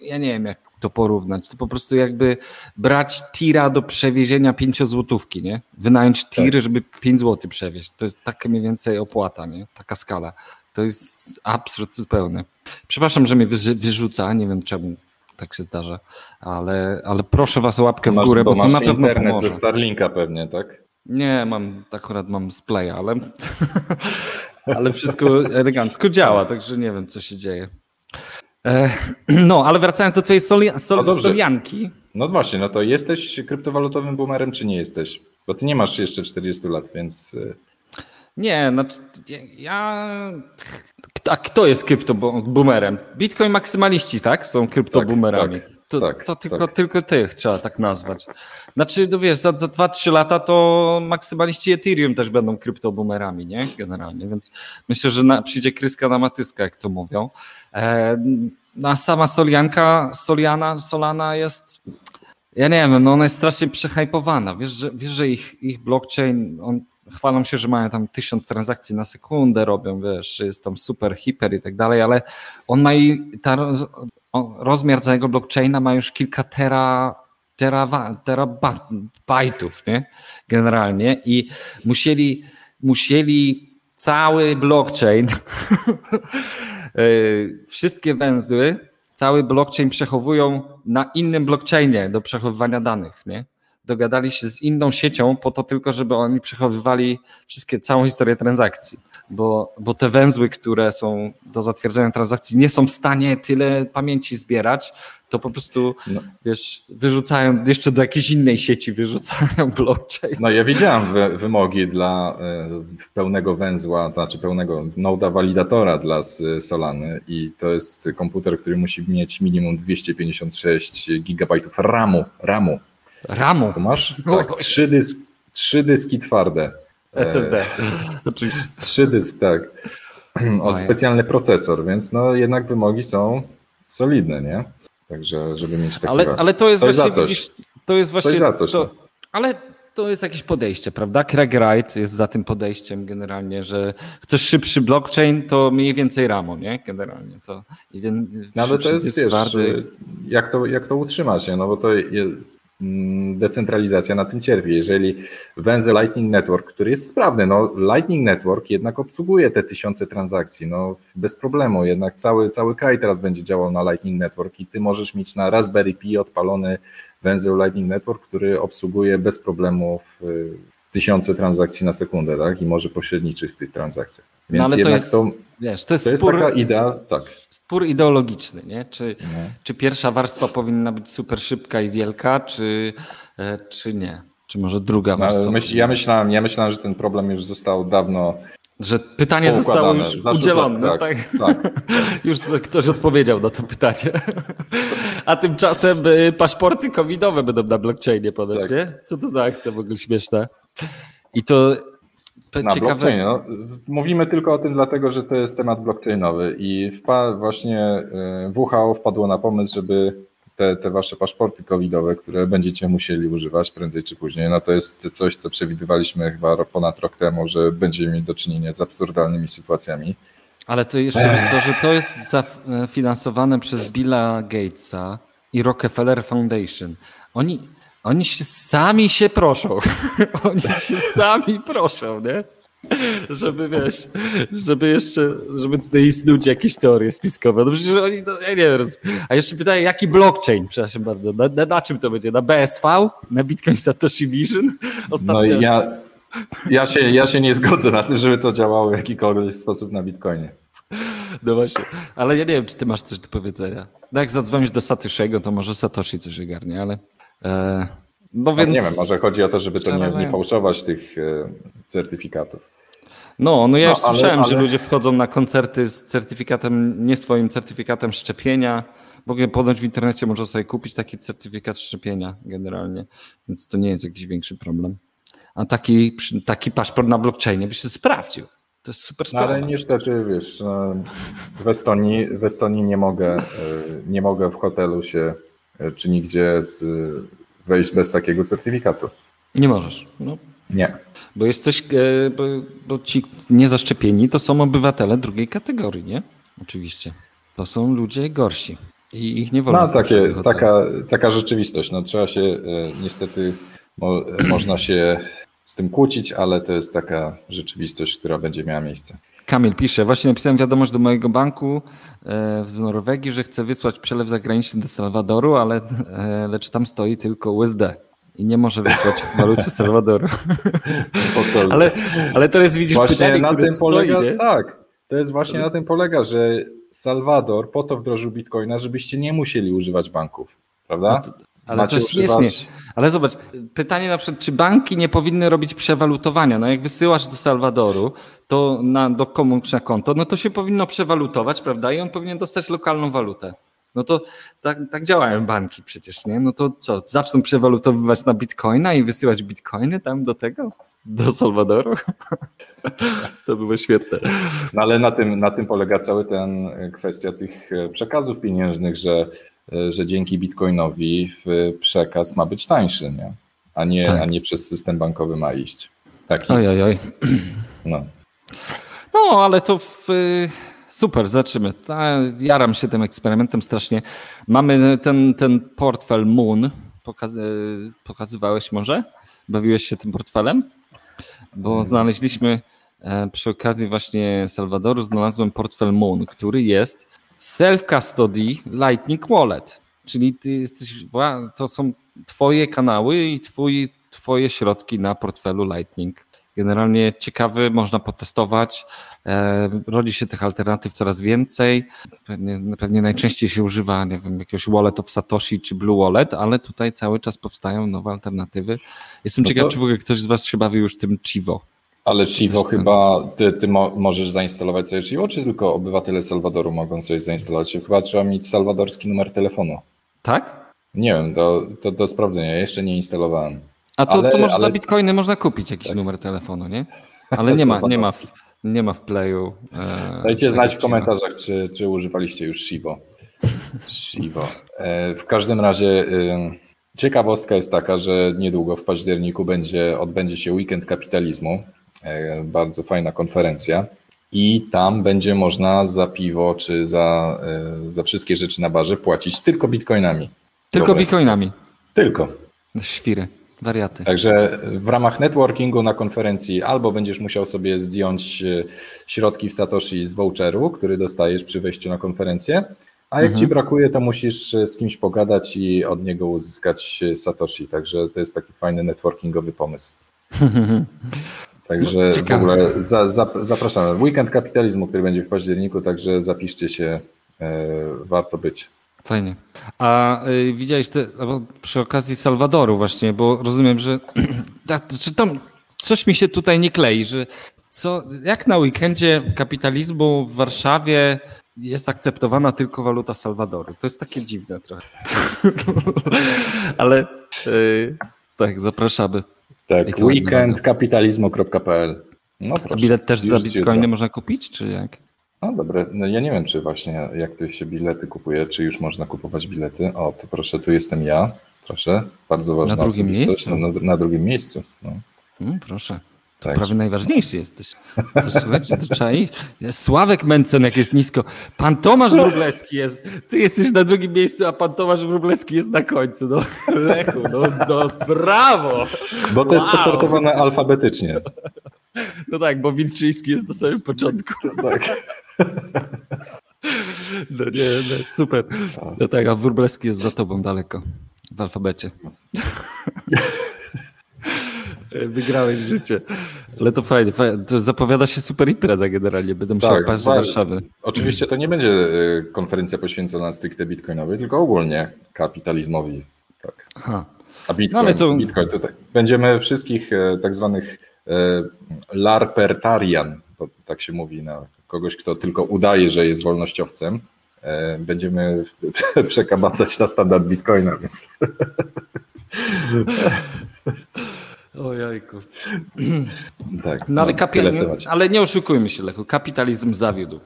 ja nie wiem jak to porównać, to po prostu jakby brać tira do przewiezienia 5 złotówki, nie? Wynająć tir, tak. żeby 5 zł przewieźć. To jest taka mniej więcej opłata, nie? Taka skala. To jest absurd zupełny. Przepraszam, że mnie wyrzuca, nie wiem czemu tak się zdarza, ale, ale proszę was o łapkę masz, w górę, bo, bo to na pewno internet pomoże. ze Starlinka pewnie, tak? Nie, mam, akurat mam z Playa, ale, ale wszystko elegancko działa, także nie wiem, co się dzieje. E, no, ale wracając do twojej soli, sol, no solianki. No właśnie, no to jesteś kryptowalutowym boomerem, czy nie jesteś? Bo ty nie masz jeszcze 40 lat, więc... E, nie, znaczy ja. A kto jest kryptoboomerem? Bitcoin maksymaliści, tak? Są kryptoboomerami. Tak, tak, to, tak, to tylko, tak. tylko tych trzeba tak nazwać. Znaczy, no wiesz, za, za 2-3 lata to maksymaliści Ethereum też będą kryptoboomerami, nie? Generalnie, więc myślę, że na, przyjdzie kryska na matyska, jak to mówią. E, no a sama Solianka, Soliana, Solana jest. Ja nie wiem, no ona jest strasznie przehypowana. Wiesz, że, wiesz, że ich, ich blockchain, on chwalą się, że mają tam tysiąc transakcji na sekundę, robią, wiesz, że jest tam super, hiper i tak dalej, ale on ma i ta roz, rozmiar całego blockchaina ma już kilka tera, tera, terabajtów, nie? Generalnie i musieli, musieli cały blockchain, e, wszystkie węzły, cały blockchain przechowują na innym blockchainie do przechowywania danych, nie? dogadali się z inną siecią po to tylko, żeby oni przechowywali wszystkie, całą historię transakcji, bo, bo te węzły, które są do zatwierdzenia transakcji nie są w stanie tyle pamięci zbierać, to po prostu, no. wiesz, wyrzucają, jeszcze do jakiejś innej sieci wyrzucają blockchain. No ja widziałem wy, wymogi dla y, pełnego węzła, to znaczy pełnego noda walidatora dla Solany i to jest komputer, który musi mieć minimum 256 gigabajtów RAMu, RAMu Ramu. To masz? Tak, trzy, dysk, trzy dyski twarde. SSD. Oczywiście. Trzy dysk, tak. O specjalny procesor, więc no jednak wymogi są solidne, nie? Także, żeby mieć takie. Ale, ale to jest coś właśnie. Za coś. To jest właśnie. Coś za coś. To, ale to jest jakieś podejście, prawda? Craig Wright jest za tym podejściem generalnie, że chcesz szybszy blockchain, to mniej więcej RAMu, nie? Generalnie to. I no ale to jest, wiesz, twardy... jak, to, jak to utrzymać, nie? No bo to jest, decentralizacja na tym cierpi. Jeżeli węzeł Lightning Network, który jest sprawny, no Lightning Network jednak obsługuje te tysiące transakcji, no bez problemu, jednak cały, cały kraj teraz będzie działał na Lightning Network i ty możesz mieć na Raspberry Pi odpalony węzeł Lightning Network, który obsługuje bez problemu tysiące transakcji na sekundę, tak? I może pośredniczyć w tych transakcjach. Więc no, ale to jest, to, wiesz, to jest, to jest spór, taka idea, tak. Spór ideologiczny, nie? Czy, no. czy pierwsza warstwa powinna być super szybka i wielka, czy, e, czy nie? Czy może druga no, warstwa? Myśl, ja, myślałem, ja myślałem, że ten problem już został dawno że pytanie zostało już udzielone. Tak, tak, tak. już ktoś odpowiedział na to pytanie. A tymczasem y, paszporty covidowe będą na blockchainie ponoć, tak. nie? Co to za akcja w ogóle śmieszna? I to na ciekawe... No, mówimy tylko o tym dlatego, że to jest temat blockchainowy i wpa właśnie y, WHO wpadło na pomysł, żeby te, te wasze paszporty covidowe, które będziecie musieli używać prędzej czy później, no to jest coś, co przewidywaliśmy chyba ponad rok temu, że będziemy mieli do czynienia z absurdalnymi sytuacjami. Ale to jeszcze wiesz co, że to jest zafinansowane przez Billa Gatesa i Rockefeller Foundation. Oni, oni się sami się proszą. Oni się sami proszą, nie? żeby wiesz, żeby jeszcze, żeby tutaj snuć jakieś teorie spiskowe. No przecież oni, no, ja nie wiem. A jeszcze pytają, jaki blockchain, przepraszam bardzo, na, na, na, czym to będzie? Na BSV? Na Bitcoin Satoshi Vision? Ostatnio... No ja, ja, się, ja się nie zgodzę na tym, żeby to działało w jakikolwiek sposób na Bitcoinie. No właśnie, ale ja nie wiem, czy ty masz coś do powiedzenia. No jak zadzwonisz do Satoshiego, to może Satoshi coś ogarnie, ale... No więc... Nie wiem, może chodzi o to, żeby to nie, nie fałszować tych e, certyfikatów. No, no ja no, już ale, słyszałem, ale... że ludzie wchodzą na koncerty z certyfikatem, nie swoim certyfikatem szczepienia. W ogóle ponoć w internecie można sobie kupić taki certyfikat szczepienia generalnie, więc to nie jest jakiś większy problem. A taki, taki paszport na blockchainie by się sprawdził. To jest super sprawa. No, ale niestety, wiesz, no, w Estonii, w Estonii nie mogę, e, nie mogę w hotelu się czy nigdzie z, wejść bez takiego certyfikatu. Nie możesz. No, Nie. Bo jesteś, e, bo, bo ci niezaszczepieni to są obywatele drugiej kategorii, nie? Oczywiście. To są ludzie gorsi i ich nie wolno No, takie, taka, taka rzeczywistość. No, trzeba się, e, niestety, mo, można się z tym kłócić, ale to jest taka rzeczywistość, która będzie miała miejsce. Kamil pisze, właśnie napisałem wiadomość do mojego banku e, w Norwegii, że chcę wysłać przelew zagraniczny do Salwadoru, ale e, lecz tam stoi tylko USD i nie może wysłać w walucie Salwadoru. Ale, ale to jest, widzisz, właśnie pytanie, na tym stoi, polega, nie? tak, to jest właśnie na tym polega, że Salwador po to wdrożył Bitcoina, żebyście nie musieli używać banków, prawda? No to- ale to śmiesznie. Ale zobacz, pytanie na przykład, czy banki nie powinny robić przewalutowania? No jak wysyłasz do Salwadoru, to na, do komuś na konto, no to się powinno przewalutować, prawda? I on powinien dostać lokalną walutę. No to tak, tak działają banki przecież, nie? No to co, zaczną przewalutowywać na bitcoina i wysyłać bitcoiny tam do tego? Do Salwadoru? To było świetne. No ale na tym, na tym polega cały ten kwestia tych przekazów pieniężnych, że, że dzięki Bitcoinowi przekaz ma być tańszy, nie? A, nie, Tak. a nie przez system bankowy ma iść. Taki, Oj, oj, oj. no. No, ale to w, super, zobaczymy. Ta, jaram się tym eksperymentem strasznie. Mamy ten, ten portfel Moon. Pokaz, pokazywałeś może? Bawiłeś się tym portfelem? Bo znaleźliśmy e, przy okazji właśnie Salwadoru, znalazłem portfel Moon, który jest self-custody Lightning Wallet. Czyli ty jesteś, to są twoje kanały i twój, twoje środki na portfelu Lightning. Generalnie ciekawy, można potestować. E, rodzi się tych alternatyw coraz więcej. Pewnie, pewnie najczęściej się używa, nie wiem, jakiegoś wallet of Satoshi czy Blue Wallet, ale tutaj cały czas powstają nowe alternatywy. Jestem No ciekaw, to- czy w ogóle ktoś z Was się bawi już tym Chivo. Ale Chivo chyba, ty, ty mo, możesz zainstalować sobie Chivo, czy tylko obywatele Salwadoru mogą sobie zainstalować? Chyba trzeba mieć salwadorski numer telefonu. Tak? Nie wiem, to, to do sprawdzenia, jeszcze nie instalowałem. A to, Ale- to może za ale- Tak. bitcoiny można kupić jakiś numer telefonu, nie? Ale nie ma, nie ma, w, nie ma w playu. E, Dajcie znać w komentarzach, czy, czy używaliście już Shibo. Shibo. E, W każdym razie ciekawostka jest taka, że niedługo w październiku będzie, odbędzie się Weekend Kapitalizmu. E, Bardzo fajna konferencja. I tam będzie można za piwo czy za, e, za wszystkie rzeczy na barze płacić tylko bitcoinami. Tylko bitcoinami. Tylko. Świry, wariaty. Także w ramach networkingu na konferencji albo będziesz musiał sobie zdjąć e, środki w Satoshi z voucheru, który dostajesz przy wejściu na konferencję, a jak ci brakuje, to musisz z kimś pogadać i od niego uzyskać Satoshi. Także to jest taki fajny networkingowy pomysł. Także No, w ciekawe. ogóle za, za, zapraszamy. Weekend kapitalizmu, który będzie w październiku, także zapiszcie się, e, warto być. Fajnie. A y, widziałeś te, albo przy okazji Salwadoru właśnie, bo rozumiem, że tak, czy tam coś mi się tutaj nie klei, że co, jak na weekendzie kapitalizmu w Warszawie jest akceptowana tylko waluta Salwadoru. To jest takie dziwne trochę. Ale y, tak, zapraszamy. Tak, weekendkapitalizmu.pl. No A proszę. bilet też za bitcoiny można kupić, czy jak? No dobre, no ja nie wiem, czy właśnie jak to się bilety kupuje, czy już można kupować bilety. O, to proszę, tu jestem ja. Proszę, bardzo ważna Na drugim miejscu? Na, na drugim miejscu. No, Mm, proszę. Tak. prawie najważniejszy jesteś. To słuchajcie, to trzeba iść. Sławek Mencenek jest nisko. Pan Tomasz Wróblewski jest. Ty jesteś na drugim miejscu, a pan Tomasz Wróblewski jest na końcu. No, Lechu, no, no brawo! Bo to jest Wow. posortowane alfabetycznie. No tak, bo Wilczyński jest na samym początku. Tak. No nie, no, super. No tak, a Wróblewski jest za tobą daleko w alfabecie. Wygrałeś życie. Ale to fajnie, fajnie. To zapowiada się super impreza generalnie. Będę musiał Tak, wpaść do. Warszawy. Oczywiście to nie będzie y, konferencja poświęcona stricte bitcoinowi, tylko ogólnie kapitalizmowi. Tak. Aha. A bitcoin, No to- bitcoin tutaj. Będziemy wszystkich e, tak zwanych e, larpertarian, to tak się mówi na kogoś, kto tylko udaje, że jest wolnościowcem. E, Będziemy przekabacać na standard bitcoina, więc O jajku. tak. No ale, w kapi- ale nie oszukujmy się, Lechu. Kapitalizm zawiódł.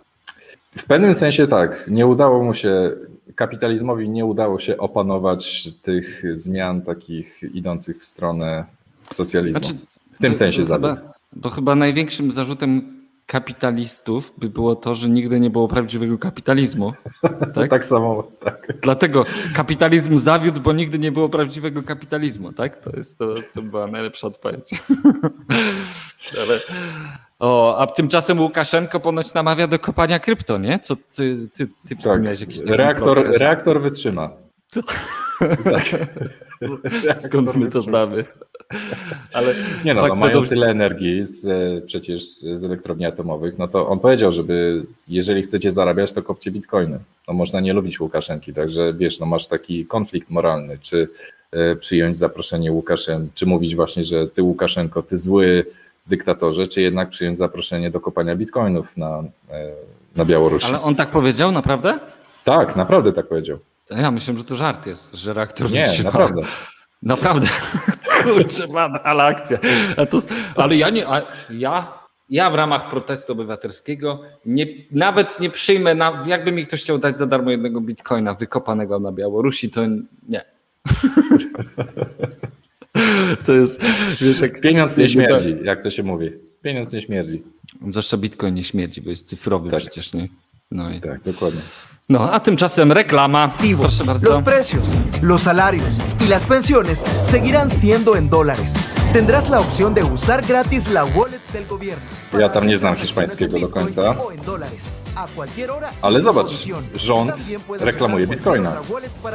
W pewnym sensie tak, nie udało mu się, kapitalizmowi nie udało się opanować tych zmian takich idących w stronę socjalizmu. Znaczy, W tym To- sensie zawiódł. Bo chyba największym zarzutem kapitalistów by było to, że nigdy nie było prawdziwego kapitalizmu. Tak? Tak samo, tak. Dlatego kapitalizm zawiódł, bo nigdy nie było prawdziwego kapitalizmu, tak? To jest to, to była najlepsza odpowiedź. Ale, o, a tymczasem Łukaszenko ponoć namawia do kopania krypto, nie? Co ty, ty, ty tak. wspomniałeś jakiś taki Reaktor, reaktor wytrzyma. Tak. Skąd my to znamy? Ale Nie no, no mają dobrze- tyle energii z, e, przecież z, z elektrowni atomowych, no to on powiedział, żeby jeżeli chcecie zarabiać, to kopcie bitcoiny. No można nie lubić Łukaszenki, także wiesz, no masz taki konflikt moralny, czy e, przyjąć zaproszenie Łukaszenki, czy mówić właśnie, że ty Łukaszenko, ty zły dyktatorze, czy jednak przyjąć zaproszenie do kopania bitcoinów na, e, na Białorusi. Ale on tak powiedział, naprawdę? Tak, naprawdę tak powiedział. To Ja myślę, że to żart jest, że reaktor Nie, wytrzyma. naprawdę. Naprawdę. Kurczę, man, ale akcja. A to, ale ja nie, a ja, ja w ramach protestu obywatelskiego nie, nawet nie przyjmę, na, jakby mi ktoś chciał dać za darmo jednego bitcoina wykopanego na Białorusi, to nie. To jest, wiesz, jak... Pieniądz nie śmierdzi, jak to się mówi. Pieniądz nie śmierdzi. Zwłaszcza bitcoin nie śmierdzi, bo jest cyfrowy Tak. przecież, nie? No, i, Tak, dokładnie. No, a tymczasem reklama. Proszę bardzo. Los precios, los salarios y las pensiones seguirán siendo en dólares. Tendrás la opción de usar gratis la wallet del gobierno. Ja tam nie znam hiszpańskiego do końca. Ale zobacz, rząd reklamuje bitcoina.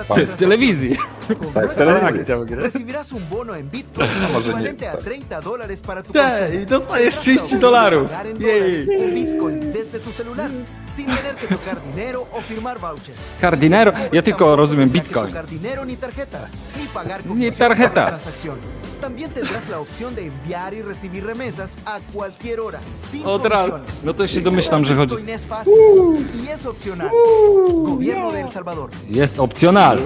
To jest telewizji. Con ogóle. recibirás un bono en Bitcoin equivalente a tak. 30 dólares para tu Te, consumo. y dostajesz Tendrás 30 la opción de dolarów. pagar en Jej. dólares o Bitcoin desde tu celular, sin tener que tocar dinero o firmar vouchers. Cardinero, ja tylko rozumiem Bitcoin. ni tarjetas, ni pagar Ni comisión por la tarjetas. transacción. También tendrás la opción de enviar y recibir remesas a cualquier hora, sin Od razu. comisiones. No to się domyślam, że chodzi. Bitcoin es fácil y es opcional. Gobierno de El Salvador. Jest opcjonal.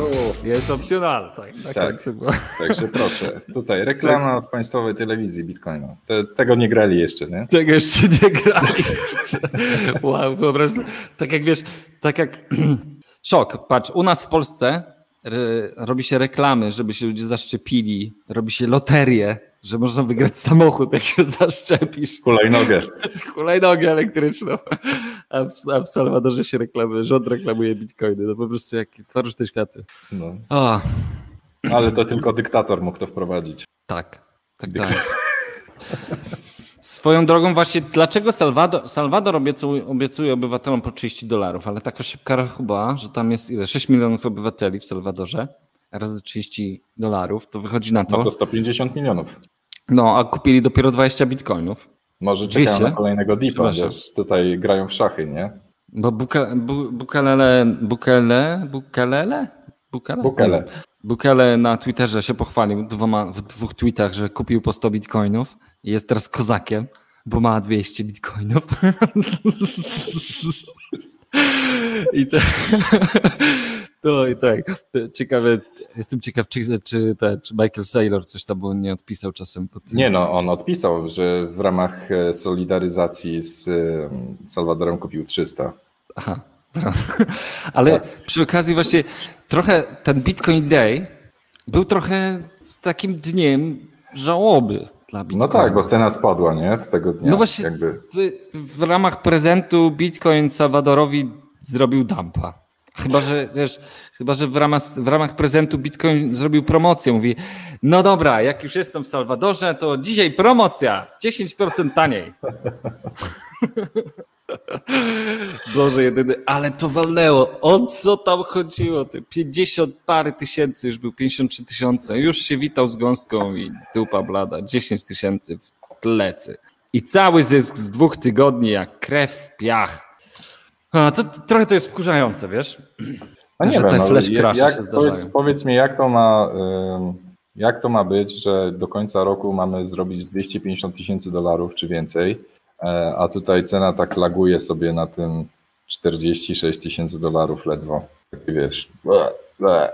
Jest opcjonal. Tak, na Tak. końcu było. Także proszę, tutaj reklama w państwowej telewizji Bitcoina. Te, tego nie grali jeszcze, nie? Tego jeszcze nie grali. Wow, wyobraź sobie. Tak jak wiesz, tak jak... Szok, patrz, u nas w Polsce robi się reklamy, żeby się ludzie zaszczepili, robi się loterie, że można wygrać samochód, jak się zaszczepisz. Hulajnogę. hulajnogę elektryczną. A w, a w Salwadorze się reklamuje, rząd reklamuje bitcoiny. No po prostu jak tworzysz te światy. No. O, Ale to tylko dyktator mógł to wprowadzić. tak. Tak, tak. Swoją drogą właśnie, dlaczego Salwador, Salwador obiecuje, obiecuje obywatelom po 30 dolarów, ale taka szybka rachuba, że tam jest ile? 6 milionów obywateli w Salwadorze, razy 30 dolarów, to wychodzi na to. No to 150 milionów. No, a kupili dopiero 20 bitcoinów. Może czekają 200? na kolejnego dipa, wiesz, tutaj grają w szachy, nie? Bo Buka, bu, Bukelele, Bukele, Bukelele? Bukele? Bukele. Bukele na Twitterze się pochwalił dwoma, w dwóch tweetach, że kupił po 100 bitcoinów i jest teraz kozakiem, bo ma 200 bitcoinów. I to, to i tak. Ciekawe, jestem ciekaw, czy, czy, czy Michael Saylor coś tam było nie odpisał czasem. Po tym. Nie no, on odpisał, że w ramach e, solidaryzacji z e, Salwadorem kupił 300. Aha. Ale przy okazji właśnie trochę ten Bitcoin Day był trochę takim dniem żałoby dla Bitcoina. No tak, bo cena spadła, nie? W tego dnia. No właśnie, Jakby. w ramach prezentu Bitcoin Salwadorowi zrobił dumpa. Chyba, że wiesz, chyba, że w ramach, w ramach prezentu Bitcoin zrobił promocję. Mówi, no dobra, jak już jestem w Salwadorze, to dzisiaj promocja, 10% taniej. Boże jedyny, ale to walnęło. O co tam chodziło? Ty 50 pary tysięcy, już był 53 tysiące. Już się witał z gąską i dupa blada. 10 tysięcy w plecy. I cały zysk z dwóch tygodni jak krew w piach. A, to, to trochę to jest wkurzające, wiesz? A nie że wiem, te flash jak, powiedz, powiedz mi, jak to ma. Jak to ma być, że do końca roku mamy zrobić 250 tysięcy dolarów czy więcej, e, a tutaj cena tak laguje sobie na tym 46 tysięcy dolarów ledwo. Taki wiesz. ble, ble.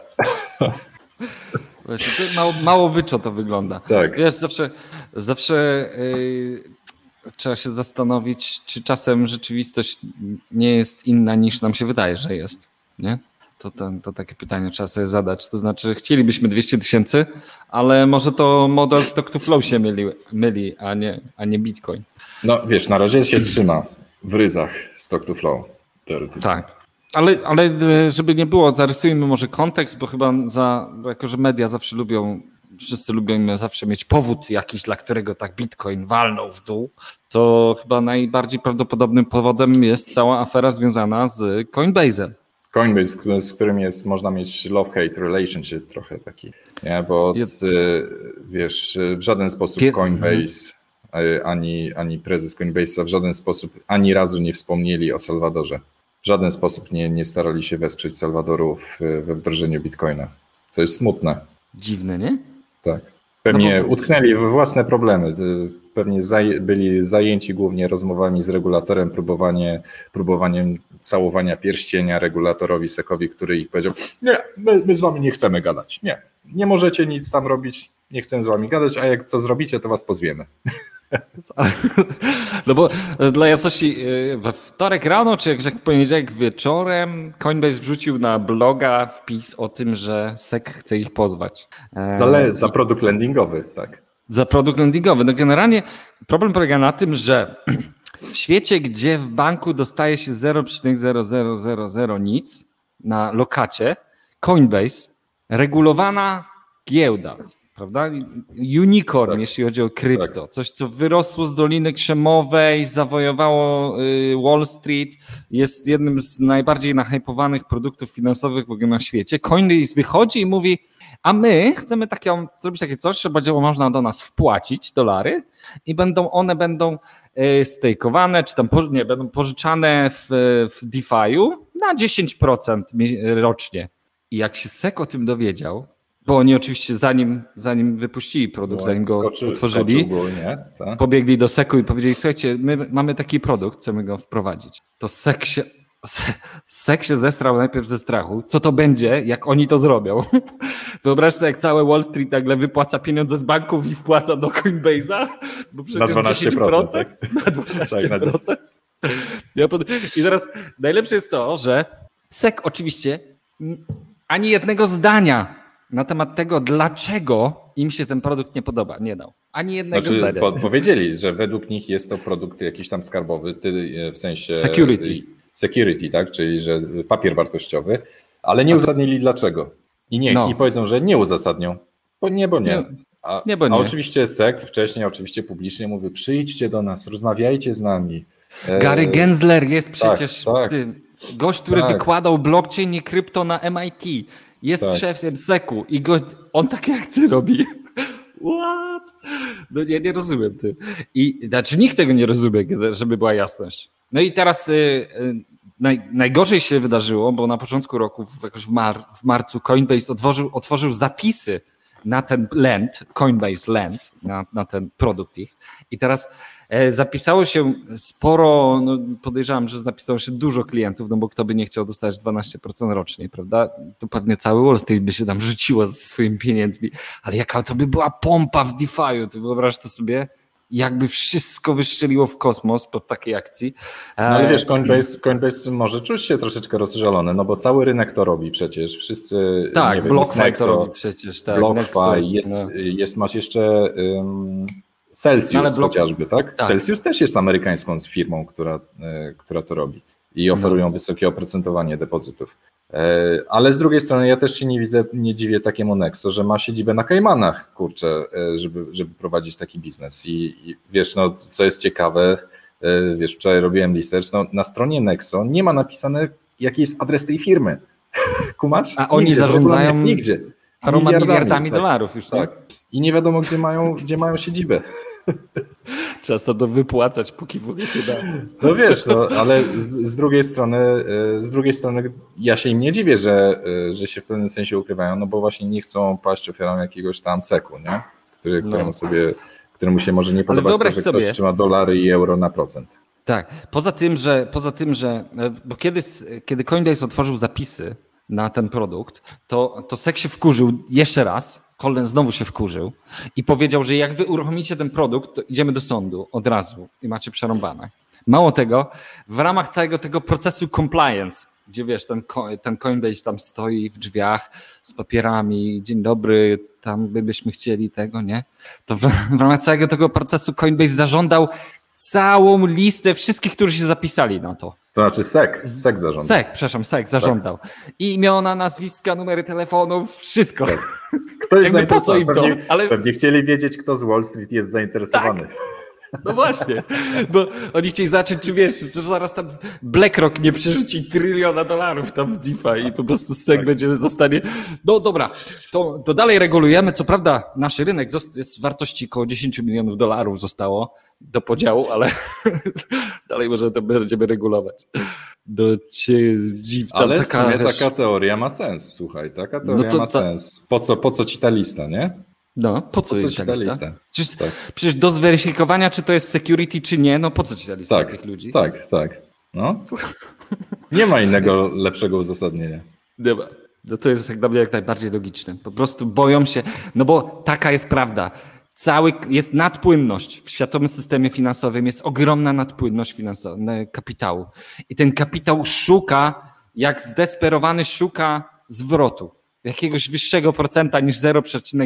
Właśnie, to mało, mało byczo to wygląda. Tak. Wiesz, zawsze, zawsze yy, trzeba się zastanowić, czy czasem rzeczywistość nie jest inna niż nam się wydaje, że jest. Nie? To, ten, to takie pytanie trzeba sobie zadać. To znaczy, chcielibyśmy 200 tysięcy, ale może to model stock to flow się myli, myli a, nie, a nie Bitcoin. No wiesz, na razie się trzyma w ryzach stock to flow. Teoretycznie. Tak. Ale, ale e, żeby nie było, zarysujmy może kontekst, bo chyba za, bo jako, że media zawsze lubią, wszyscy lubią zawsze mieć powód jakiś, dla którego tak Bitcoin walnął w dół, to chyba najbardziej prawdopodobnym powodem jest cała afera związana z Coinbase'em. Coinbase, z którym jest, można mieć love-hate relationship trochę taki, nie? bo z, wiesz, w żaden sposób Coinbase e, ani, ani prezes Coinbase'a w żaden sposób ani razu nie wspomnieli o Salwadorze. W żaden sposób nie, nie starali się wesprzeć Salwadoru w, we wdrożeniu Bitcoina, co jest smutne. Dziwne, nie? Tak. Pewnie No bo- utknęli we własne problemy. Y, Pewnie zaj byli zajęci głównie rozmowami z regulatorem, próbowanie, próbowaniem całowania pierścienia regulatorowi Sekowi, który ich powiedział: Nie, my, my z wami nie chcemy gadać. Nie, nie możecie nic tam robić, nie chcemy z wami gadać, a jak to zrobicie, to was pozwiemy. No bo e, dla jasności e, we wtorek rano, czy jak, w poniedziałek wieczorem Coinbase wrzucił na bloga wpis o tym, że SEC chce ich pozwać. E, Za, za produkt landingowy, tak. za produkt landingowy. No generalnie problem polega na tym, że w świecie, gdzie w banku dostaje się 0,0000 nic na lokacie, Coinbase, regulowana giełda, prawda? Unicorn, Tak. jeśli chodzi o krypto. Coś, co wyrosło z Doliny Krzemowej, zawojowało y, Wall Street, jest jednym z najbardziej nahypowanych produktów finansowych w ogóle na świecie. Coinbase wychodzi i mówi, a my chcemy taką, zrobić takie coś, że będzie można do nas wpłacić dolary i będą one będą y, stejkowane, czy tam nie, będą pożyczane w, w DeFi'u na 10% mie- rocznie. I jak się SEC o tym dowiedział, bo oni oczywiście zanim, zanim wypuścili produkt, zanim go Skoczy- otworzyli, skoczył tak. pobiegli do SEC-u i powiedzieli, słuchajcie, my mamy taki produkt, chcemy go wprowadzić. To SEC się, SEC się zesrał najpierw ze strachu, co to będzie, jak oni to zrobią. Wyobraź sobie, jak całe Wall Street nagle wypłaca pieniądze z banków i wpłaca do Coinbase'a, bo przecież 12%, 10%, tak? na 12%. Tak, na. I teraz najlepsze jest to, że SEC oczywiście ani jednego zdania na temat tego, dlaczego im się ten produkt nie podoba, nie dał. Ani jednego Znaczy, zdania. po, powiedzieli, że według nich jest to produkt jakiś tam skarbowy, e, w sensie. Security. Security, tak? Czyli że papier wartościowy, ale nie A uzasadnili dlaczego. I nie, No. i powiedzą, że nie uzasadnią. Bo nie, bo nie. Nie, A, nie, bo a nie. oczywiście sekt wcześniej, oczywiście publicznie mówi, przyjdźcie do nas, rozmawiajcie z nami. E, Gary Gensler jest przecież tak. tym, gość, który Tak. wykładał blockchain i krypto na MIT. Jest Tak. szefem SEC-u i go, on takie akcje robi. What? No nie, nie rozumiem ty. I znaczy nikt tego nie rozumie, żeby była jasność. No i teraz y, y, naj, najgorzej się wydarzyło, bo na początku roku, w, jakoś w, mar, w marcu, Coinbase otworzył, otworzył zapisy na ten land, Coinbase Land, na, na ten produkt ich. I teraz zapisało się sporo, no podejrzewam, że zapisało się dużo klientów, no bo kto by nie chciał dostać 12% rocznie, prawda? To pewnie cały Wall Street by się tam rzuciło ze swoimi pieniędzmi, ale jaka to by była pompa w DeFi'u, ty wyobraź to sobie? Jakby wszystko wystrzeliło w kosmos pod takiej akcji. No ale E, wiesz, Coinbase, Coinbase może czuć się troszeczkę rozżalony, no bo cały rynek to robi przecież. Wszyscy, tak, BlockFi to robi przecież, tak. BlockFi, jest, no. jest, masz jeszcze um, Celsius No ale Block- chociażby, tak? Tak. Celsius też jest amerykańską firmą, która, e, która to robi i oferują No. wysokie oprocentowanie depozytów. E, Ale z drugiej strony ja też się nie widzę, nie dziwię takiemu Nexo, że ma siedzibę na Kajmanach, kurczę, e, żeby, żeby prowadzić taki biznes. I, I wiesz, no co jest ciekawe, wiesz, wczoraj robiłem research, no na stronie Nexo nie ma napisane, jaki jest adres tej firmy. Kumasz? A oni Nigdzie, zarządzają Nigdzie. Paroma miliardami, tak. dolarów już, tak? Tak. I nie wiadomo, gdzie mają, gdzie mają siedzibę. Trzeba to wypłacać, póki w ogóle się da. No wiesz, no, ale z, z drugiej strony, y, z drugiej strony ja się im nie dziwię, że, y, że się w pewnym sensie ukrywają, no bo właśnie nie chcą paść ofiarą jakiegoś tam seku, nie? Który, No. któremu sobie, któremu się może nie podobać to, że sobie- ktoś trzyma dolary i euro na procent. Tak. Poza tym, że, poza tym, że e, bo kiedy, kiedy Coinbase otworzył zapisy na ten produkt, to, to SEC się wkurzył jeszcze raz. Colin znowu się wkurzył i powiedział, że jak wy uruchomicie ten produkt, to idziemy do sądu od razu i macie przerąbane. Mało tego, w ramach całego tego procesu compliance, gdzie wiesz, ten, ten Coinbase tam stoi w drzwiach z papierami, dzień dobry, tam by byśmy chcieli tego, nie? To w, w ramach całego tego procesu Coinbase zażądał całą listę wszystkich, którzy się zapisali na to. To znaczy SEC, SEC zarządza. SEC, przepraszam, SEC zażądał. I imiona, nazwiska, numery telefonów, wszystko. Ktoś co im to? Pewnie, Ale- pewnie chcieli wiedzieć, kto z Wall Street jest zainteresowany. No właśnie, bo oni chcieli zacząć, czy wiesz, że zaraz tam BlackRock nie przerzuci tryliona dolarów tam w DeFi i po prostu SEC będzie zostanie. No dobra, to, to dalej regulujemy. Co prawda nasz rynek jest wartości około 10 milionów dolarów zostało do podziału, ale dalej może to będziemy regulować. Do cię dziw tam Ale w taka, taka teoria ma sens, słuchaj, taka teoria No to ma ta- sens. Po co, po co ci ta lista, nie? No, po co, Po co ta lista? lista? Przecież, Tak. przecież do zweryfikowania, czy to jest security, czy nie, no po co ci ta lista Tak, tych ludzi? tak, tak. No. Nie ma innego lepszego uzasadnienia. Dobra. No to jest jak dla mnie jak najbardziej logiczne. Po prostu boją się, no bo taka jest prawda. Cały, jest nadpłynność w światowym systemie finansowym, jest ogromna nadpłynność finansowa, kapitału. I ten kapitał szuka, jak zdesperowany szuka zwrotu. Jakiegoś wyższego procenta niż 0,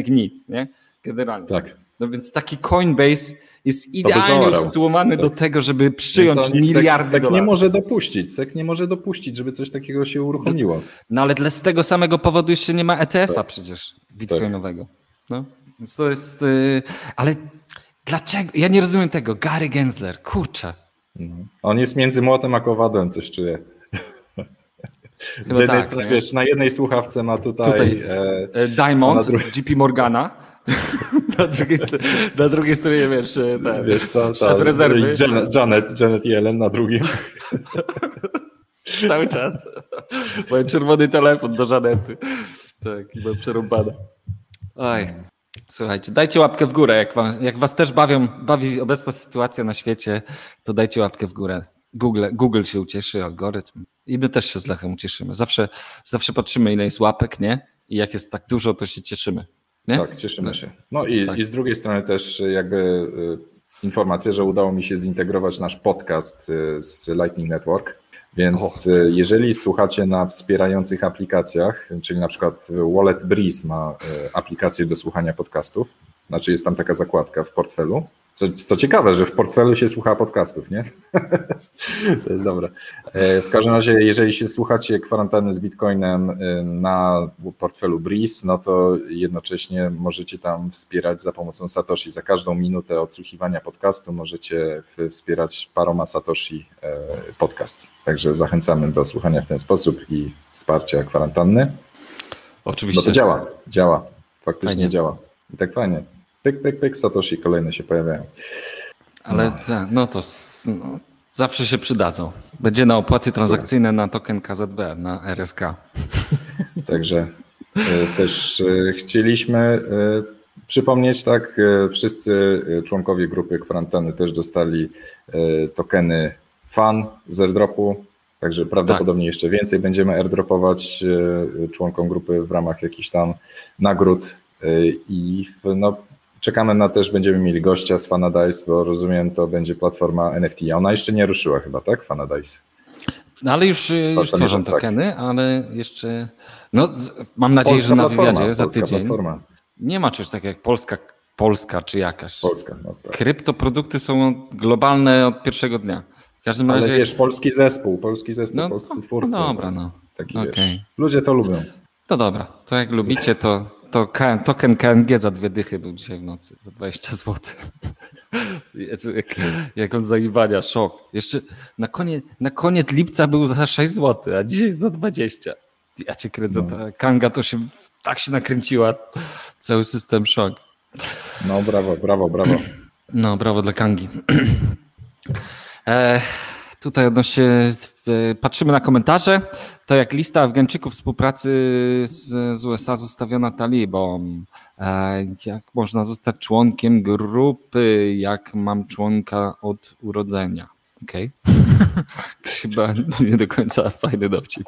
nic, nie? Generalnie. Tak. No więc taki Coinbase jest idealnie usytuowany do tego, żeby przyjąć miliardy SEC, SEC nie może dopuścić, SEC nie może dopuścić, żeby coś takiego się uruchomiło. No ale dla, z tego samego powodu jeszcze nie ma ETF-a przecież bitcoinowego. No, więc to jest. Yy, ale dlaczego? Ja nie rozumiem tego. Gary Gensler, kurczę. No. On jest między młotem a kowadłem, coś czuję. Z jednej tak, strony, nie? wiesz, na jednej słuchawce ma tutaj, Tutaj. e, E, Diamond A na dru- z JP Morgana. na, drugiej, na drugiej stronie wiesz, e, ten, wiesz, ta, szef rezerwy. Janet, Janet, Janet Yellen na drugim. Cały czas. Moim czerwony telefon do Żanety. Tak, i mam przerąbane. Oj. Słuchajcie, dajcie łapkę w górę. Jak, wam, jak was też bawią, bawi obecna sytuacja na świecie, to dajcie łapkę w górę. Google, Google się ucieszy, algorytm. I my też się z Lechem ucieszymy. Zawsze, zawsze patrzymy, ile jest łapek, nie? I jak jest tak dużo, to się cieszymy. Nie? Tak, cieszymy się. No i, Tak. i z drugiej strony też jakby y, informacja, że udało mi się zintegrować nasz podcast y, z Lightning Network. Więc y, jeżeli słuchacie na wspierających aplikacjach, czyli na przykład Wallet Breeze ma aplikację do słuchania podcastów, znaczy jest tam taka zakładka w portfelu. Co, co ciekawe, że w portfelu się słucha podcastów, nie? to jest dobre. E, W każdym razie, jeżeli się słuchacie kwarantanny z Bitcoinem y, na portfelu Breeze, no to jednocześnie możecie tam wspierać za pomocą Satoshi. Za każdą minutę odsłuchiwania podcastu możecie wspierać paroma Satoshi e, podcast. Także zachęcamy do słuchania w ten sposób i wsparcia kwarantanny. Oczywiście. No to działa, działa. Faktycznie Fajnie. działa. I tak fajnie. Pyk, pyk, pyk, Satoshi kolejne się pojawiają. Ale no, no to no, zawsze się przydadzą. Będzie na opłaty transakcyjne na token KZB, na RSK. Także e, też e, chcieliśmy e, przypomnieć, tak, wszyscy członkowie grupy kwarantanny też dostali tokeny FAN z airdropu, także prawdopodobnie jeszcze więcej będziemy airdropować członkom grupy w ramach jakichś tam nagród i no, czekamy na też, będziemy mieli gościa z Fanadice, bo rozumiem, to będzie platforma NFT. Ona jeszcze nie ruszyła chyba, tak, Fanadice? No ale już, y, już tworzą nie, tak. tokeny, ale jeszcze. No, mam nadzieję, Polska że na wywiadzie za tydzień. platforma. Nie ma czegoś takiego jak Polska, Polska czy jakaś. Polska, no tak. Kryptoprodukty są globalne od pierwszego dnia. W każdym Ale razie. wiesz, polski zespół, polski zespół, no, polscy no, twórcy. no dobra, no. Taki Okej. wiesz. Ludzie to lubią. To dobra. To jak lubicie, to, to token KNG za dwie dychy był dzisiaj w nocy, za 20 zł. Jezu, jak, jak on zaiwania, szok. Jeszcze na koniec, na koniec lipca był za 6 zł, a dzisiaj za 20. Ja cię kręcę, No. ta Kanga to się tak się nakręciła, cały system szok. No brawo, brawo, brawo. No, brawo dla Kangi. E, tutaj odnośnie, e, patrzymy na komentarze, to jak lista Afgańczyków współpracy z, z USA zostawiona talibom. E, jak można zostać członkiem grupy, jak mam członka od urodzenia? Okej. Chyba nie do końca fajny dowcip.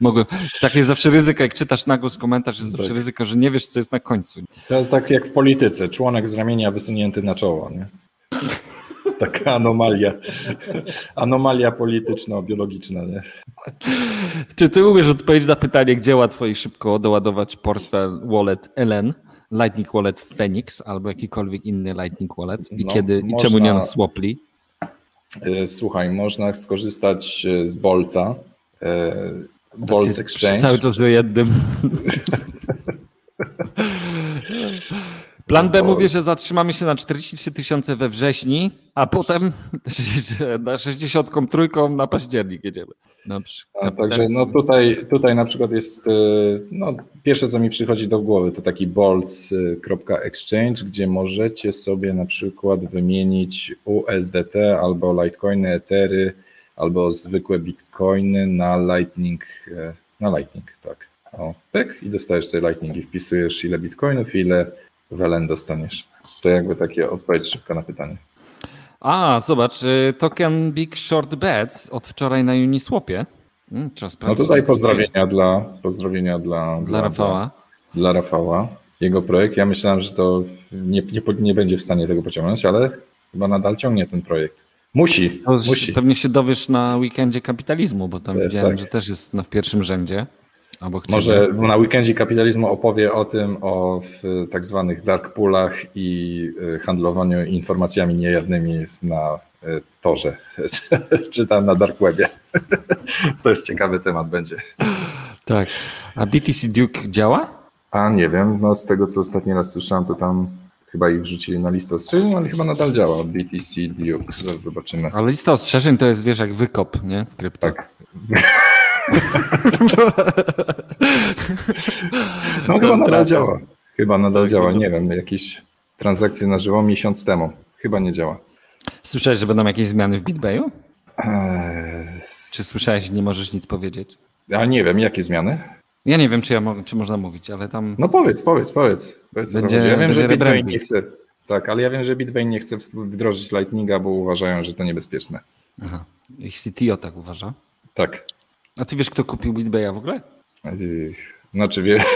Mogę, tak jest zawsze ryzyko, jak czytasz na głos komentarz, jest zawsze Tak. ryzyko, że nie wiesz, co jest na końcu. To tak jak w polityce, członek z ramienia wysunięty na czoło, nie? Taka anomalia. Anomalia polityczno-biologiczna, nie? Czy ty umiesz odpowiedzieć na pytanie, gdzie łatwo i szybko doładować portfel wallet LN, Lightning Wallet Phoenix albo jakikolwiek inny Lightning Wallet i No, kiedy i można- czemu nie na Swaply? E, Słuchaj, można skorzystać e, z Bolca. e, Bolc Exchange. Cały czas o jednym. Plan B mówi, że zatrzymamy się na 43 tysiące we wrześni, a potem na 63 na październik jedziemy. Na. A, Także no tutaj, tutaj na przykład jest, e, no pierwsze co mi przychodzi do głowy to taki bolts.exchange, gdzie możecie sobie na przykład wymienić USDT albo Litecoiny, Ethery, albo zwykłe Bitcoiny na Lightning, e, na Lightning, tak. O, pyk i dostajesz sobie Lightning i wpisujesz ile Bitcoinów ile WLN dostaniesz. To jakby takie odpowiedź szybka na pytanie. A, zobacz, y, token Big Short Bets od wczoraj na Uniswapie. Hmm, No tutaj pozdrowienia dla, pozdrowienia dla, Dla Rafała. dla Rafała, jego projekt. Ja myślałem, że to nie, nie, nie będzie w stanie tego pociągnąć, ale chyba nadal ciągnie ten projekt. Musi, To musi. Pewnie się dowiesz na weekendzie kapitalizmu, bo tam widziałem, tak. że też jest no, w pierwszym rzędzie. Może na weekendzie kapitalizmu opowie o tym, o tak zwanych dark poolach i y, handlowaniu informacjami niejawnymi na y, torze, czy tam na dark webie. To jest ciekawy temat będzie. Tak. A BTC Duke działa? A nie wiem, no z tego co ostatni raz słyszałem, to tam chyba ich wrzucili na listę ostrzeżeń, ale chyba nadal działa. BTC Duke, zaraz zobaczymy. Ale lista ostrzeżeń to jest, wiesz, jak wykop, nie? W krypto. Tak. No chyba nadal działa. Chyba nadal działa. Nie wiem, jakieś transakcje na żywo miesiąc temu. Chyba nie działa. Słyszałeś, że będą jakieś zmiany w BitBayu? Eee, Czy słyszałeś, nie możesz nic powiedzieć? A nie wiem, jakie zmiany? Ja nie wiem, czy, ja mo- czy można mówić, ale tam... No powiedz, powiedz, powiedz. powiedz Będzie- ja wiem, że rebranding. nie chce. Tak, ale ja wiem, że Bitcoin nie chce wdrożyć Lightninga, bo uważają, że to niebezpieczne. Aha. Ich CTO tak uważa. Tak. A ty wiesz, kto kupił BitBaya w ogóle? Yy, Znaczy wie.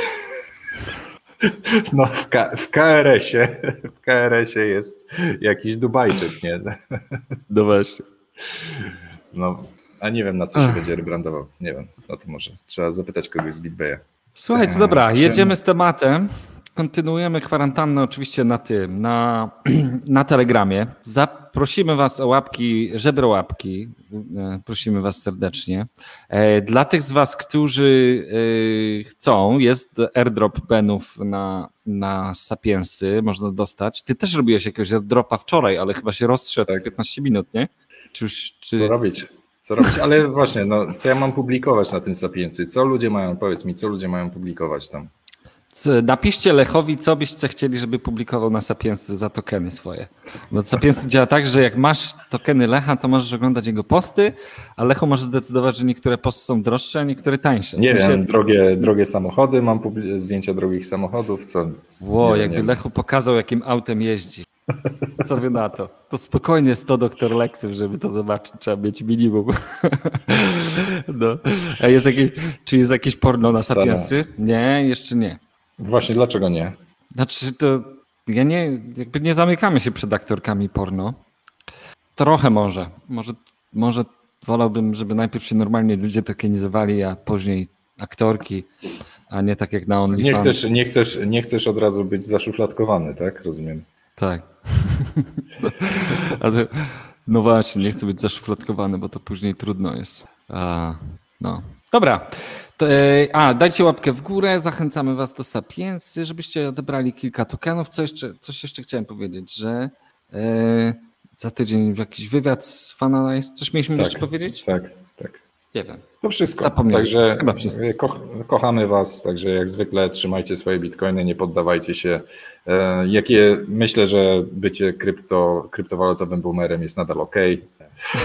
No w, K- w KRS-ie, w KRS-ie jest jakiś Dubajczyk, nie? No właśnie. No, a nie wiem na co się będzie rebrandował. Nie wiem, no to może trzeba zapytać kogoś z BitBaya. Słuchajcie, dobra, czy- jedziemy z tematem. Kontynuujemy kwarantannę oczywiście na tym, na, na Telegramie. Zaprosimy Was o łapki, żebrołapki. E, Prosimy Was serdecznie. E, Dla tych z Was, którzy e, chcą, jest airdrop benów na, na Sapiensy, można dostać. Ty też robiłeś jakiegoś airdropa wczoraj, ale chyba się rozszedł Tak. w 15 minut, nie? Czy już, czy... Co robić? Co robić? Ale właśnie, no, co ja mam publikować na tym Sapiensy? Co ludzie mają, powiedz mi, co ludzie mają publikować tam? Napiszcie Lechowi, co byście chcieli, żeby publikował na Sapiensy za tokeny swoje. Bo Sapiensy działa tak, że jak masz tokeny Lecha, to możesz oglądać jego posty, a Lecho może zdecydować, że niektóre posty są droższe, a niektóre tańsze. W Nie sensie- wiem, drogie, drogie samochody, mam zdjęcia drogich samochodów, co? Ło, jakby nie. Lechu pokazał, jakim autem jeździ. Co wy na to? To spokojnie 100 doktor Lexów, żeby to zobaczyć, trzeba mieć minimum. No. A jest jakieś, czy jest jakieś porno na. Sapiensy? Nie, jeszcze nie. Właśnie, dlaczego nie? Znaczy to ja nie, jakby nie zamykamy się przed aktorkami porno. Trochę może. Może, może wolałbym, żeby najpierw się normalnie ludzie tokenizowali, a później aktorki, a nie tak jak na Nie OnlyFans. chcesz, nie, chcesz, nie chcesz od razu być zaszufladkowany, tak? Rozumiem. Tak. Ale, no właśnie, nie chcę być zaszufladkowany, bo to później trudno jest. A, no. Dobra. E, a, dajcie łapkę w górę, zachęcamy was do Sapiensy, żebyście odebrali kilka tokenów. Co jeszcze, coś jeszcze chciałem powiedzieć, że e, za tydzień jakiś wywiad z Fanalize. Coś mieliśmy Tak. jeszcze powiedzieć? Tak, tak. Nie wiem. To wszystko. Zapomniałem. Także Chyba wszystko. e, Ko kochamy Was, także jak zwykle trzymajcie swoje bitcoiny, nie poddawajcie się. E, jakie myślę, że bycie krypto, kryptowalutowym boomerem jest nadal ok.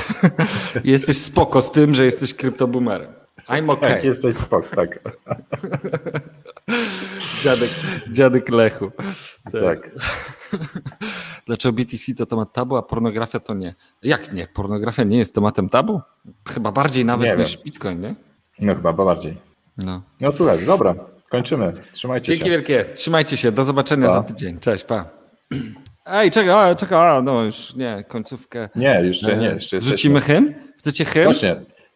Jesteś spoko z tym, że jesteś kryptoboomerem. I'm okay. Tak, jesteś spok, tak. Dziadek, dziadek Lechu. tak. Dlaczego BTC to temat tabu, a pornografia to nie? Jak nie? Pornografia nie jest tematem tabu? Chyba bardziej nawet Nie niż wiem. Bitcoin, nie? No chyba bardziej. No. No słuchaj, dobra, kończymy. Trzymajcie Dzięki się. wielkie. Trzymajcie się. Do zobaczenia Pa. za tydzień. Cześć, pa. Ej, czekaj, czekaj, no już nie, końcówkę. Nie, jeszcze nie. E, Jeszcze Wrzucimy hymn? Chcecie hymn? Właśnie,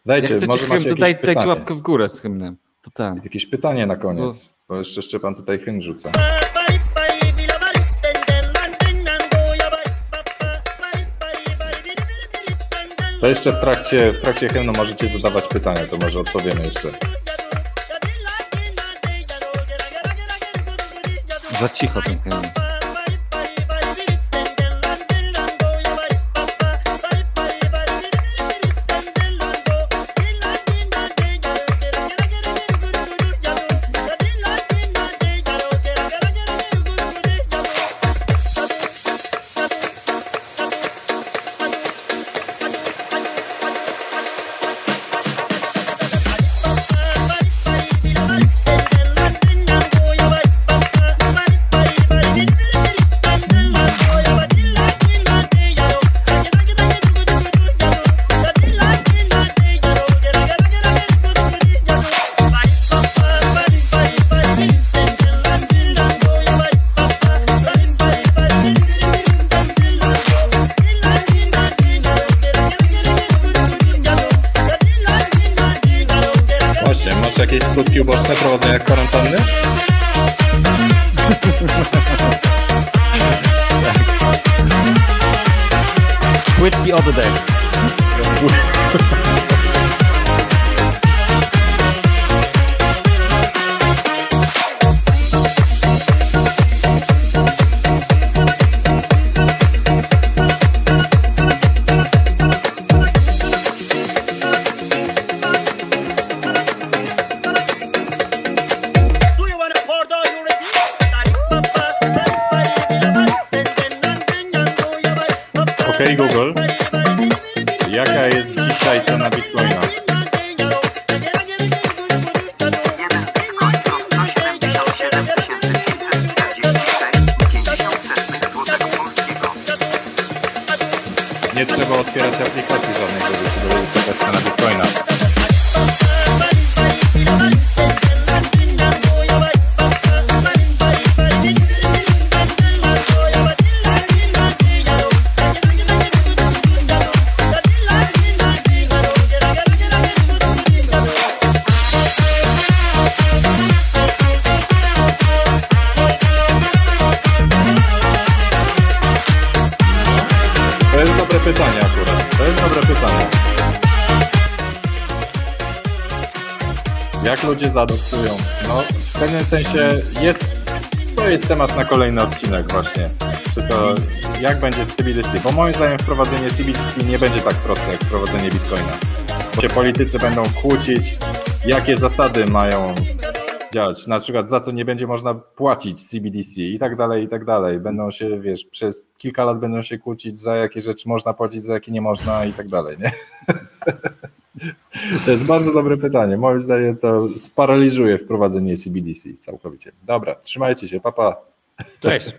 dajcie, chcecie może hymn, macie to jakieś daj, dajcie pytanie. łapkę w górę z hymnem. To tam. Jakieś pytanie na koniec, bo jeszcze Szczepan tutaj hymn rzuca. To jeszcze w trakcie, w trakcie hymnu możecie zadawać pytania, to może odpowiemy jeszcze. Za cicho ten hymn. 对。忍不 sensie jest, to jest temat na kolejny odcinek właśnie. Czy to, jak będzie z CBDC? Bo moim zdaniem wprowadzenie CBDC nie będzie tak proste jak wprowadzenie Bitcoina. Bo się politycy będą kłócić, jakie zasady mają działać. Na przykład za co nie będzie można płacić CBDC i tak dalej, i tak dalej. Będą się, wiesz, przez kilka lat będą się kłócić, za jakie rzeczy można płacić, za jakie nie można i tak dalej, nie? To jest bardzo dobre pytanie. Moim zdaniem to sparaliżuje wprowadzenie CBDC całkowicie. Dobra, trzymajcie się, papa. Pa. Cześć.